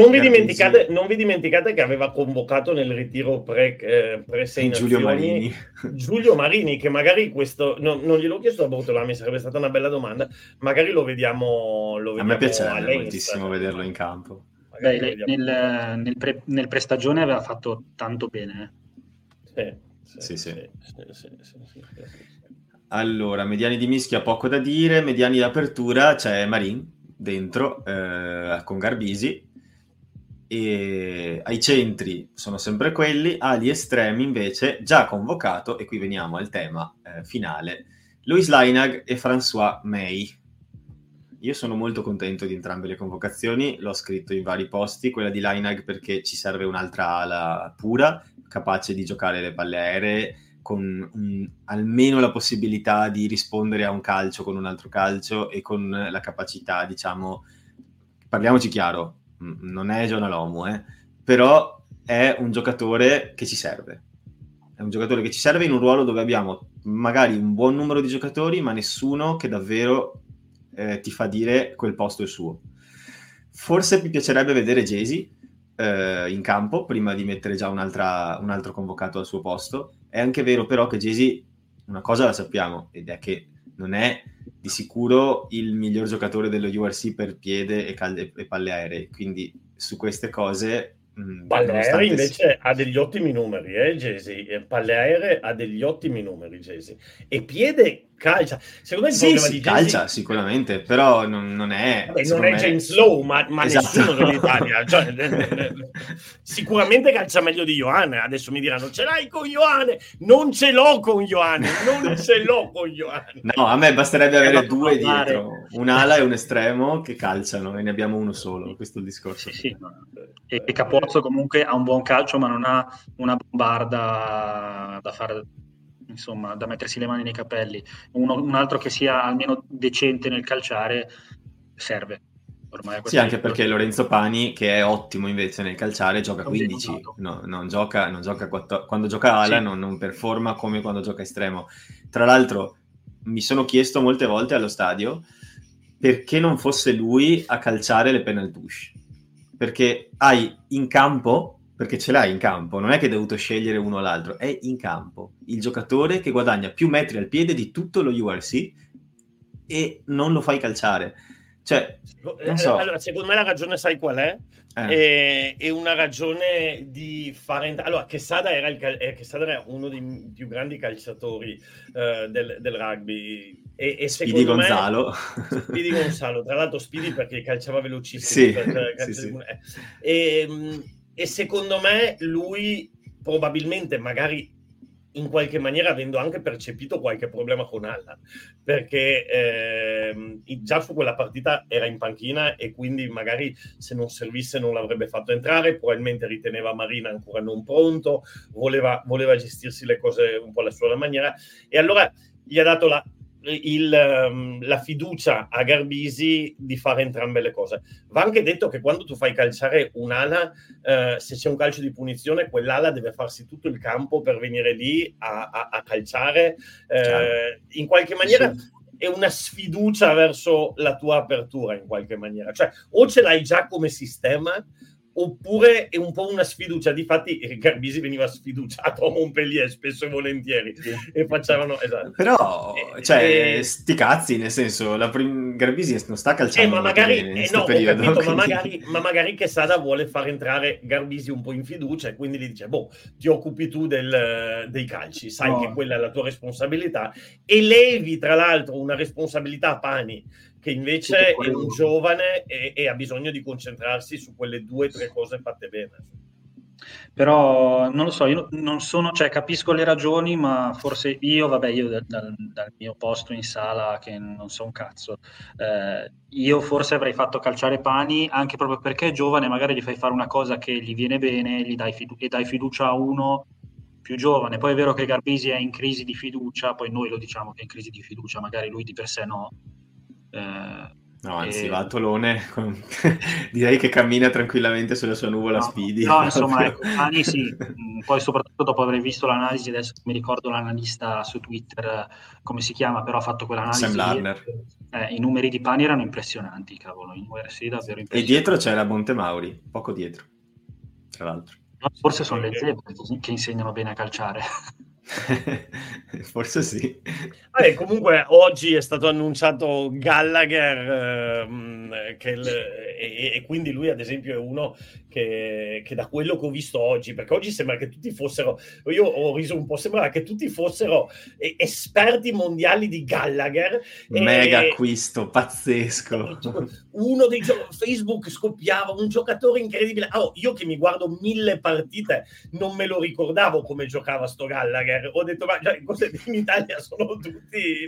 non, vi dimenticate, che aveva convocato nel ritiro pre, eh, pre Giulio Marini. Giulio Marini, che magari questo no, non gliel'ho chiesto a Bortolami, sarebbe stata una bella domanda. Magari lo vediamo. Lo vediamo a me piacerebbe moltissimo vederlo in campo. Beh, nel, nel, pre, nel prestagione aveva fatto tanto bene. Eh. Sì, sì, sì. sì, sì allora, mediani di mischia poco da dire, mediani d'apertura c'è Marin dentro eh, con Garbisi e ai centri sono sempre quelli, agli estremi invece già convocato, e qui veniamo al tema eh, finale, Luis Lainag e François May. Io sono molto contento di entrambe le convocazioni, l'ho scritto in vari posti, quella di Lainag perché ci serve un'altra ala pura, capace di giocare le palle aeree, con un, almeno la possibilità di rispondere a un calcio con un altro calcio e con la capacità, diciamo, parliamoci chiaro, non è John Alomu, eh, però è un giocatore che ci serve. È un giocatore che ci serve in un ruolo dove abbiamo magari un buon numero di giocatori, ma nessuno che davvero eh, ti fa dire quel posto è suo. Forse mi piacerebbe vedere Jay eh, in campo prima di mettere già un altro convocato al suo posto. È anche vero però che Jay una cosa la sappiamo ed è che non è di sicuro il miglior giocatore dello URC per piede e, cal- e palle aeree, quindi su queste cose... Palle aeree invece ha degli ottimi numeri, eh, Jay Palle aeree ha degli ottimi numeri, Jay E piede calcia. Secondo me il sì, problema sì, di calcia Gensi... sicuramente, però non, non è... Vabbè, non è me... James Lowe, ma, ma Esatto. nessuno dell'Italia. Cioè, sicuramente calcia meglio di Ioane. Adesso mi diranno, ce l'hai con Ioane? Non ce l'ho con Ioane, non ce l'ho con Ioane. No, a me basterebbe avere Andato due a fare- dietro, un'ala e un estremo che calciano e ne abbiamo uno solo, questo è il discorso. Sì, sì. E, e Capozzo comunque ha un buon calcio, ma non ha una bombarda da fare, insomma, da mettersi le mani nei capelli. Uno- un altro che sia almeno decente nel calciare serve. Ormai Sì, anche perché Lorenzo Pani, che è ottimo invece nel calciare, gioca Non 15, viene usato. no, non gioca, non gioca quattro- quando gioca ala Sì. non, non performa come quando gioca estremo. Tra l'altro mi sono chiesto molte volte allo stadio perché non fosse lui a calciare le penal touche. Perché hai in campo, perché ce l'hai in campo, non è che hai dovuto scegliere uno o l'altro, è in campo il giocatore che guadagna più metri al piede di tutto lo URC e non lo fai calciare. Cioè, non so. Allora, secondo me la ragione sai qual è? Eh. È, è una ragione di fare. Allora, Quesada era, il cal- eh, Quesada era uno dei più grandi calciatori eh, del, del rugby. E, e Speedy me- Gonzalo. Speedy Gonzalo, tra l'altro Speedy perché calciava velocissimo. Sì, per- per- sì, sì. eh. E, mh, e secondo me lui probabilmente, magari in qualche maniera, avendo anche percepito qualche problema con Allan, perché ehm, già su quella partita era in panchina e quindi magari se non servisse non l'avrebbe fatto entrare, probabilmente riteneva Marina ancora non pronto, voleva, voleva gestirsi le cose un po' alla sua maniera. E allora gli ha dato la, il, ehm, la fiducia a Garbisi di fare entrambe le cose. Va anche detto che quando tu fai calciare un'ala, eh, se c'è un calcio di punizione, quell'ala deve farsi tutto il campo per venire lì a, a- a calciare. Eh, in qualche maniera Sì. è una sfiducia verso la tua apertura, in qualche maniera. Cioè, o ce l'hai già come sistema, oppure è un po' una sfiducia. Difatti, eh, Garbisi veniva sfiduciato a Montpellier spesso e volentieri e facevano esatto. Però, Eh, cioè, eh, sti cazzi, nel senso, la prim- Garbisi non sta Eh, calciando ma molto magari, eh, no, periodo, capito, ma quindi- magari, ma magari che Sada vuole far entrare Garbisi un po' in fiducia e quindi gli dice, boh, ti occupi tu del- dei calci, sai No. che quella è la tua responsabilità e levi tra l'altro una responsabilità a Pani che invece è un giovane e, e ha bisogno di concentrarsi su quelle due o tre cose fatte bene. Però non lo so, io non sono, cioè capisco le ragioni, ma forse io, vabbè, io dal, dal- dal mio posto in sala che non so un cazzo, eh, io forse avrei fatto calciare Pani anche proprio perché è giovane, magari gli fai fare una cosa che gli viene bene, gli dai, fidu- e dai fiducia a uno più giovane. Poi è vero che Garbisi è in crisi di fiducia, poi noi lo diciamo che è in crisi di fiducia, magari lui di per sé no. Eh, No, anzi, e- va a Tolone, con- direi che cammina tranquillamente sulla sua nuvola No, Speedy. No, insomma, ecco. Ani sì, Mm, poi soprattutto dopo aver visto l'analisi, adesso mi ricordo l'analista su Twitter, come si chiama, però ha fatto quell'analisi. Sam Larner. eh, I numeri di Pani erano impressionanti, cavolo, in URC davvero E impressionanti. dietro c'era Montemauri, poco dietro, tra l'altro. Forse sono le zebre che insegnano bene a calciare. Forse sì. Vabbè, comunque oggi è stato annunciato Gallagher che il- e, e quindi lui ad esempio è uno che, che da quello che ho visto oggi, perché oggi sembra che tutti fossero, io ho riso un po', sembra che tutti fossero eh, esperti mondiali di Gallagher. e- Mega acquisto, pazzesco. Uno dei gio- Facebook scoppiava un giocatore incredibile. Oh, io che mi guardo mille partite non me lo ricordavo come giocava sto Gallagher. Ho detto, ma cioè, cos'è- in Italia sono tutti.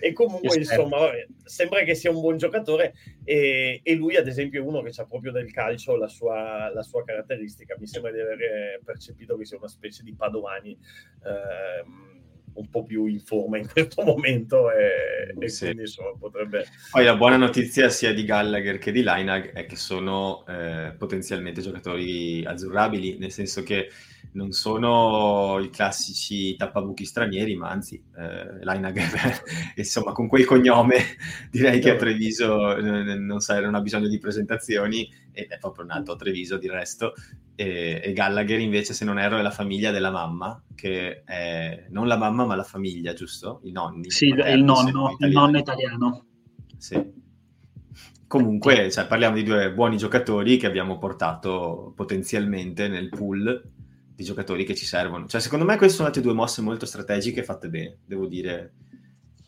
E comunque, insomma, vabbè, sembra che sia un buon giocatore. E, e lui, ad esempio, è uno che ha proprio del calcio la sua, la sua caratteristica. Mi sembra di aver percepito che sia una specie di Padovani. ehm, un po' più in forma in questo momento e, e Sì. quindi insomma potrebbe Poi la buona notizia sia di Gallagher che di Linag è che sono eh, potenzialmente giocatori azzurrabili, nel senso che non sono i classici tappabuchi stranieri, ma anzi eh, Linag, insomma, con quel cognome direi che a Treviso eh, non, sa- non ha bisogno di presentazioni ed è proprio nato a Treviso di resto. E, e Gallagher invece, se non erro, è la famiglia della mamma, che è non la mamma ma la famiglia, giusto? I nonni. Sì, il non nonno, il nonno italiano. Sì. Comunque, cioè, parliamo di due buoni giocatori che abbiamo portato potenzialmente nel pool di giocatori che ci servono. Cioè, secondo me queste sono state due mosse molto strategiche fatte bene, devo dire.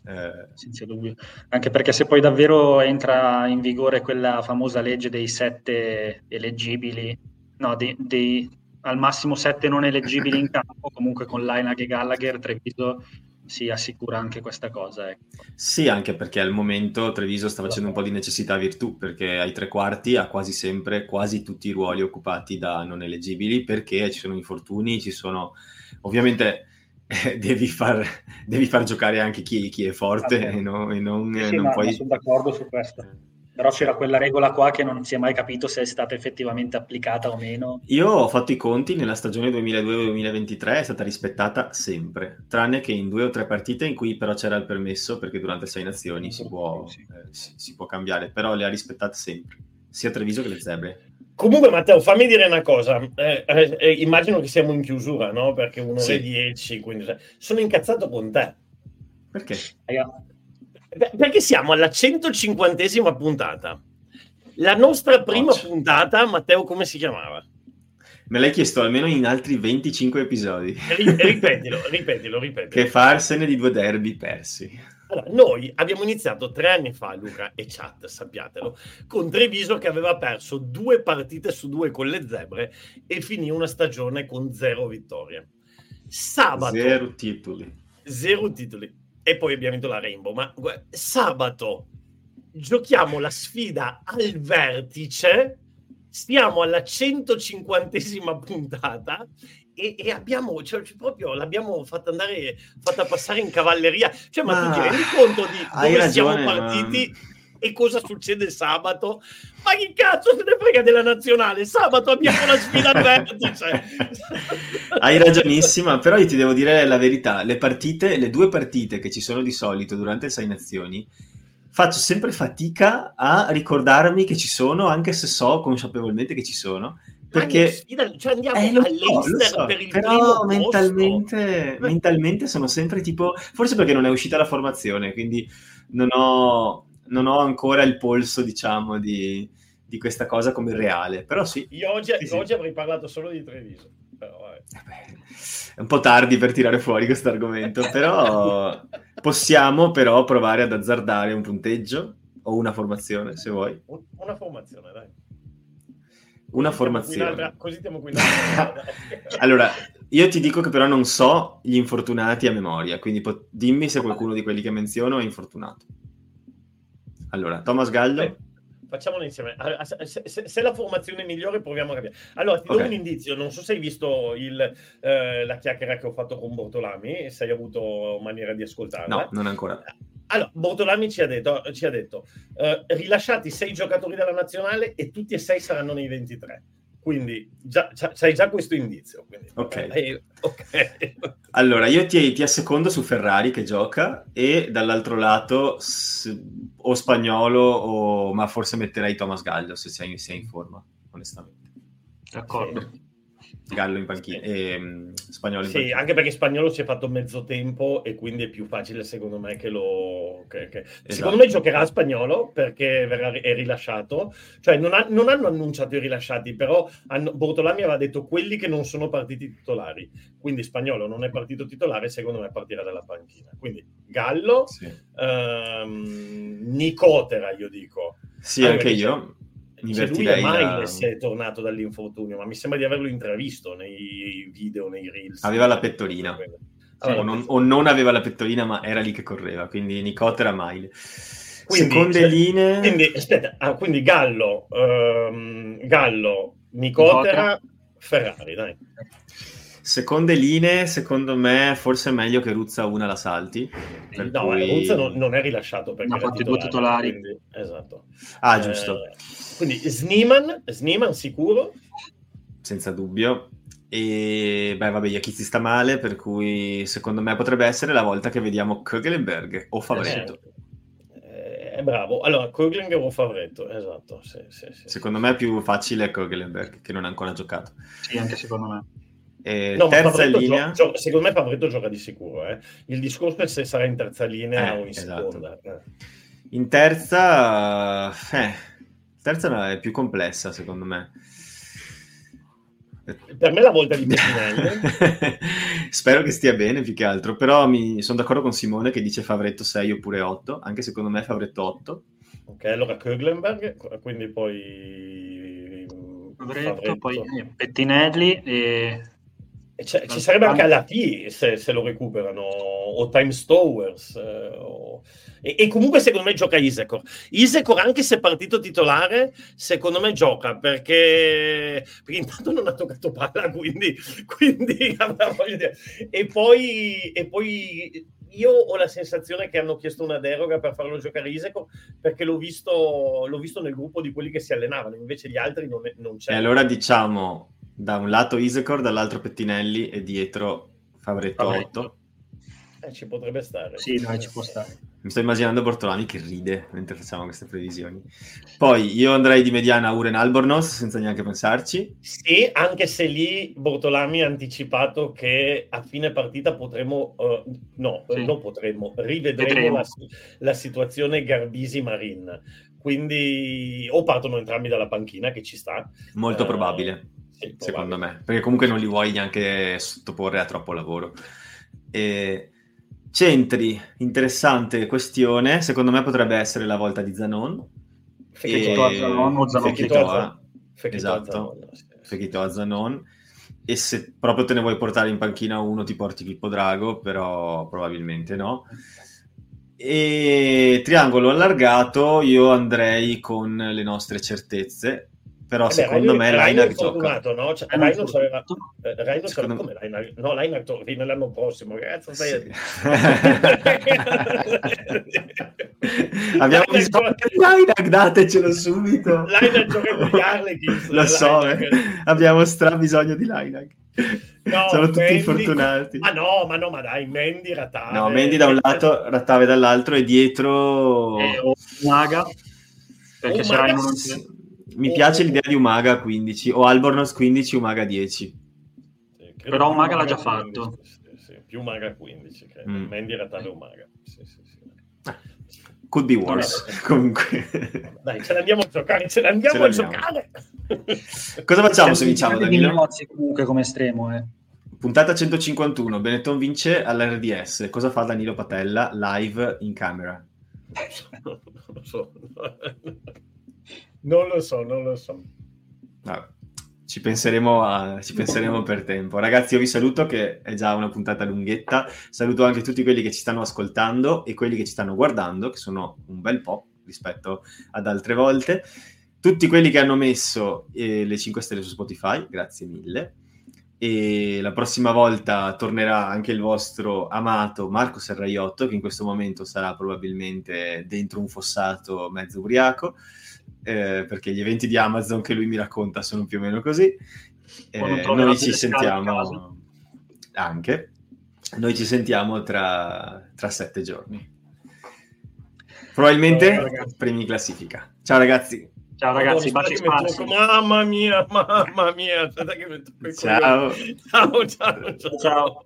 Eh... Senza dubbio. Anche perché se poi davvero entra in vigore quella famosa legge dei sette eleggibili, no, dei, dei al massimo sette non eleggibili in campo, comunque con Lainag e Gallagher, Treviso si assicura anche questa cosa. Ecco. Sì, anche perché al momento Treviso sta facendo un po' di necessità virtù, perché ai tre quarti ha quasi sempre quasi tutti i ruoli occupati da non eleggibili, perché ci sono infortuni, ci sono ovviamente eh, devi, far, devi, far, giocare anche chi, chi è forte e, no, e, non, sì, non puoi... Sono d'accordo su questo però c'era quella regola qua che non si è mai capito se è stata effettivamente applicata o meno. Io ho fatto i conti nella stagione 2002-2023, è stata rispettata sempre, tranne che in due o tre partite in cui però c'era il permesso, perché durante sei nazioni si può, sì. eh, si, si può cambiare, però le ha rispettate sempre, sia Treviso che le Zebre. Comunque, Matteo, fammi dire una cosa. Eh, eh, eh immagino che siamo in chiusura, no? Perché un'ora sì. e dieci, quindi sono incazzato con te. Perché? Perché siamo alla 150esima puntata. La nostra prima Occhio. puntata, Matteo, come si chiamava? Me l'hai chiesto almeno in altri 25 episodi. ripetilo, ripetilo, ripetilo. Che farsene di due derby persi. Allora, noi abbiamo iniziato tre anni fa, Luca e chat, sappiatelo, con Treviso che aveva perso due partite su due con le zebre e finì una stagione con zero vittorie. Sabato... Zero titoli. Zero titoli e poi abbiamo vinto la Rainbow. Ma guarda, sabato giochiamo la sfida al vertice, stiamo alla 150esima puntata e, e, abbiamo cioè, proprio l'abbiamo fatta andare fatta passare in cavalleria cioè ma, ma tu ti rendi conto di dove ragione, siamo partiti ma e cosa succede sabato? Ma chi cazzo se ne frega della nazionale? Sabato abbiamo la sfida vertice. Hai ragionissima, però io ti devo dire la verità, le partite, le due partite che ci sono di solito durante le sei nazioni, faccio sempre fatica a ricordarmi che ci sono, anche se so consapevolmente che ci sono, perché sfida, cioè andiamo eh, all'Easter so, so, per il però mentalmente, mentalmente sono sempre tipo forse perché non è uscita la formazione quindi non ho non ho ancora il polso, diciamo, di, di questa cosa come reale. Però sì. Io oggi, sì, oggi sì. avrei parlato solo di Treviso. Però, eh. È un po' tardi per tirare fuori questo argomento, però possiamo però provare ad azzardare un punteggio o una formazione, se vuoi. Una formazione, dai. Una così formazione. Stiamo così stiamo qui. allora, io ti dico che però non so gli infortunati a memoria, quindi po- dimmi se qualcuno di quelli che menziono è infortunato. Allora, Thomas Gallo. Beh, facciamolo insieme. Allora, se, se, se, la formazione è migliore, proviamo a capire. Allora, ti do okay. un indizio. Non so se hai visto il, eh, la chiacchiera che ho fatto con Bortolami e se hai avuto maniera di ascoltarla. No, non ancora. Allora, Bortolami ci ha detto, ci ha detto eh, rilasciati sei giocatori della nazionale e tutti e sei saranno nei 23 quindi già, c'hai già questo indizio. Quindi, okay. Eh, ok. allora, io ti, ti, assecondo su Ferrari che gioca e dall'altro lato s- o spagnolo o ma forse metterei Thomas Gallo se sei, sei in forma, onestamente. D'accordo. Sì. Gallo in panchina e um, Spagnolo in sì, panchina. anche perché Spagnolo si è fatto mezzo tempo e quindi è più facile secondo me che lo... Che, che... Esatto. Secondo me giocherà a Spagnolo perché verrà, è rilasciato. Cioè non, ha, non, hanno annunciato i rilasciati, però hanno, Bortolami aveva detto quelli che non sono partiti titolari. Quindi Spagnolo non è partito titolare, secondo me partirà dalla panchina. Quindi Gallo, sì. um, Nicotera io dico. Sì, anche io cioè, lui mai da... è tornato dall'infortunio, ma mi sembra di averlo intravisto nei video, nei reels. Aveva la pettorina. Allora, o, non, o, non, aveva la pettorina, ma era lì che correva, quindi Nicotera mai. Quindi, Seconde cioè, linee... Quindi, aspetta, ah, quindi Gallo, um, Gallo, Nicotera, Nicotera, Ferrari, dai. Seconde linee, secondo me, forse è meglio che Ruzza una la salti. no, cui... Ruzza non, non, è rilasciato perché ha fatto due titolari. Quindi, esatto. Ah, giusto. Eh, quindi Sneeman, Sneeman sicuro. Senza dubbio. E beh, vabbè, Yakizi sta male, per cui secondo me potrebbe essere la volta che vediamo Kögelenberg o Favretto. Eh, è bravo. Allora, Kögelenberg o Favretto, esatto. Sì, sì, sì. Secondo me è più facile Kögelenberg, che non ha ancora giocato. Sì, anche secondo me. Eh, no, terza linea. Gio- gio- secondo me Favretto gioca di sicuro. Eh. Il discorso è se sarà in terza linea eh, o in esatto. seconda. Eh. In terza, eh, terza è più complessa secondo me. Per me è la volta di Pettinelli. Spero che stia bene più che altro, però mi sono d'accordo con Simone che dice Favretto 6 oppure 8, anche secondo me Favretto 8. Ok, allora Köglenberg, quindi poi Favretto, Favretto. poi Pettinelli e ci sarebbe anche alla T se, se, lo recuperano, o Times Towers. Eh, o... E, e, comunque secondo me gioca Isecor. Isecor, anche se partito titolare, secondo me gioca perché, perché intanto non ha toccato palla, quindi, quindi e, poi, e poi io ho la sensazione che hanno chiesto una deroga per farlo giocare Isecor perché l'ho visto, l'ho visto nel gruppo di quelli che si allenavano, invece gli altri non, non c'è. E allora diciamo da un lato Isecor, dall'altro Pettinelli e dietro Favretto, Favretto. 8. Eh, ci potrebbe stare. Sì, no, ci può stare. Mi sto immaginando Bortolani che ride mentre facciamo queste previsioni. Poi io andrei di mediana Uren Albornoz senza neanche pensarci. Sì, anche se lì Bortolami ha anticipato che a fine partita potremo, uh, no, sì. non potremo, rivedremo la, la, situazione Garbisi-Marin. Quindi o partono entrambi dalla panchina, che ci sta. Molto uh, probabile secondo me, perché comunque non li vuoi neanche sottoporre a troppo lavoro. E... Centri, interessante questione, secondo me potrebbe essere la volta di Zanon. Fechito e... a Zanon o Zanon a... Esatto, Fechito a Zanon. E se proprio te ne vuoi portare in panchina uno ti porti Pippo Drago, però probabilmente no. E triangolo allargato, io andrei con le nostre certezze, però eh secondo beh, me Lainer gioca no? cioè, Lainer c'aveva eh, Lainer secondo... come Lainer no Lainer torna l'anno prossimo ragazzi sì. abbiamo bisogno di Lainer datecelo subito Lainer gioca con gli lo so eh. abbiamo stra bisogno di Lainer No, sono tutti Mendy, infortunati. Ma no, ma no, ma dai, Mendy, Ratave. No, Mendy da un lato, Ratave dall'altro e dietro... Eh, Maga. Perché oh, Serrano non c'è mi piace l'idea di Umaga 15 o Albornoz 15, Umaga 10. Sì, Però Umaga l'ha già fatto. 15, sì, sì. Più Umaga 15, credo. Mm. Mandy in realtà è Umaga. Sì, sì, sì. Could be worse, comunque. Dai, ce l'andiamo a giocare, ce l'andiamo, a giocare. Cosa facciamo se vinciamo, Danilo? comunque come estremo, eh. Puntata 151, Benetton vince all'RDS. Cosa fa Danilo Patella live in camera? non lo so. Non lo so, non lo so. Vabbè, ci, penseremo a, ci penseremo per tempo. Ragazzi, io vi saluto che è già una puntata lunghetta. Saluto anche tutti quelli che ci stanno ascoltando e quelli che ci stanno guardando, che sono un bel po' rispetto ad altre volte. Tutti quelli che hanno messo eh, le 5 stelle su Spotify, grazie mille. E la prossima volta tornerà anche il vostro amato Marco Serraiotto, che in questo momento sarà probabilmente dentro un fossato mezzo ubriaco eh, perché gli eventi di Amazon che lui mi racconta sono più o meno così. Eh, noi ci sentiamo anche. Noi ci sentiamo tra, tra sette giorni. Probabilmente Ciao, primi in classifica. Ciao ragazzi. Ciao ragazzi, baci tocco, mamma mia, mamma mia. Ciao. ciao, ciao. ciao. ciao.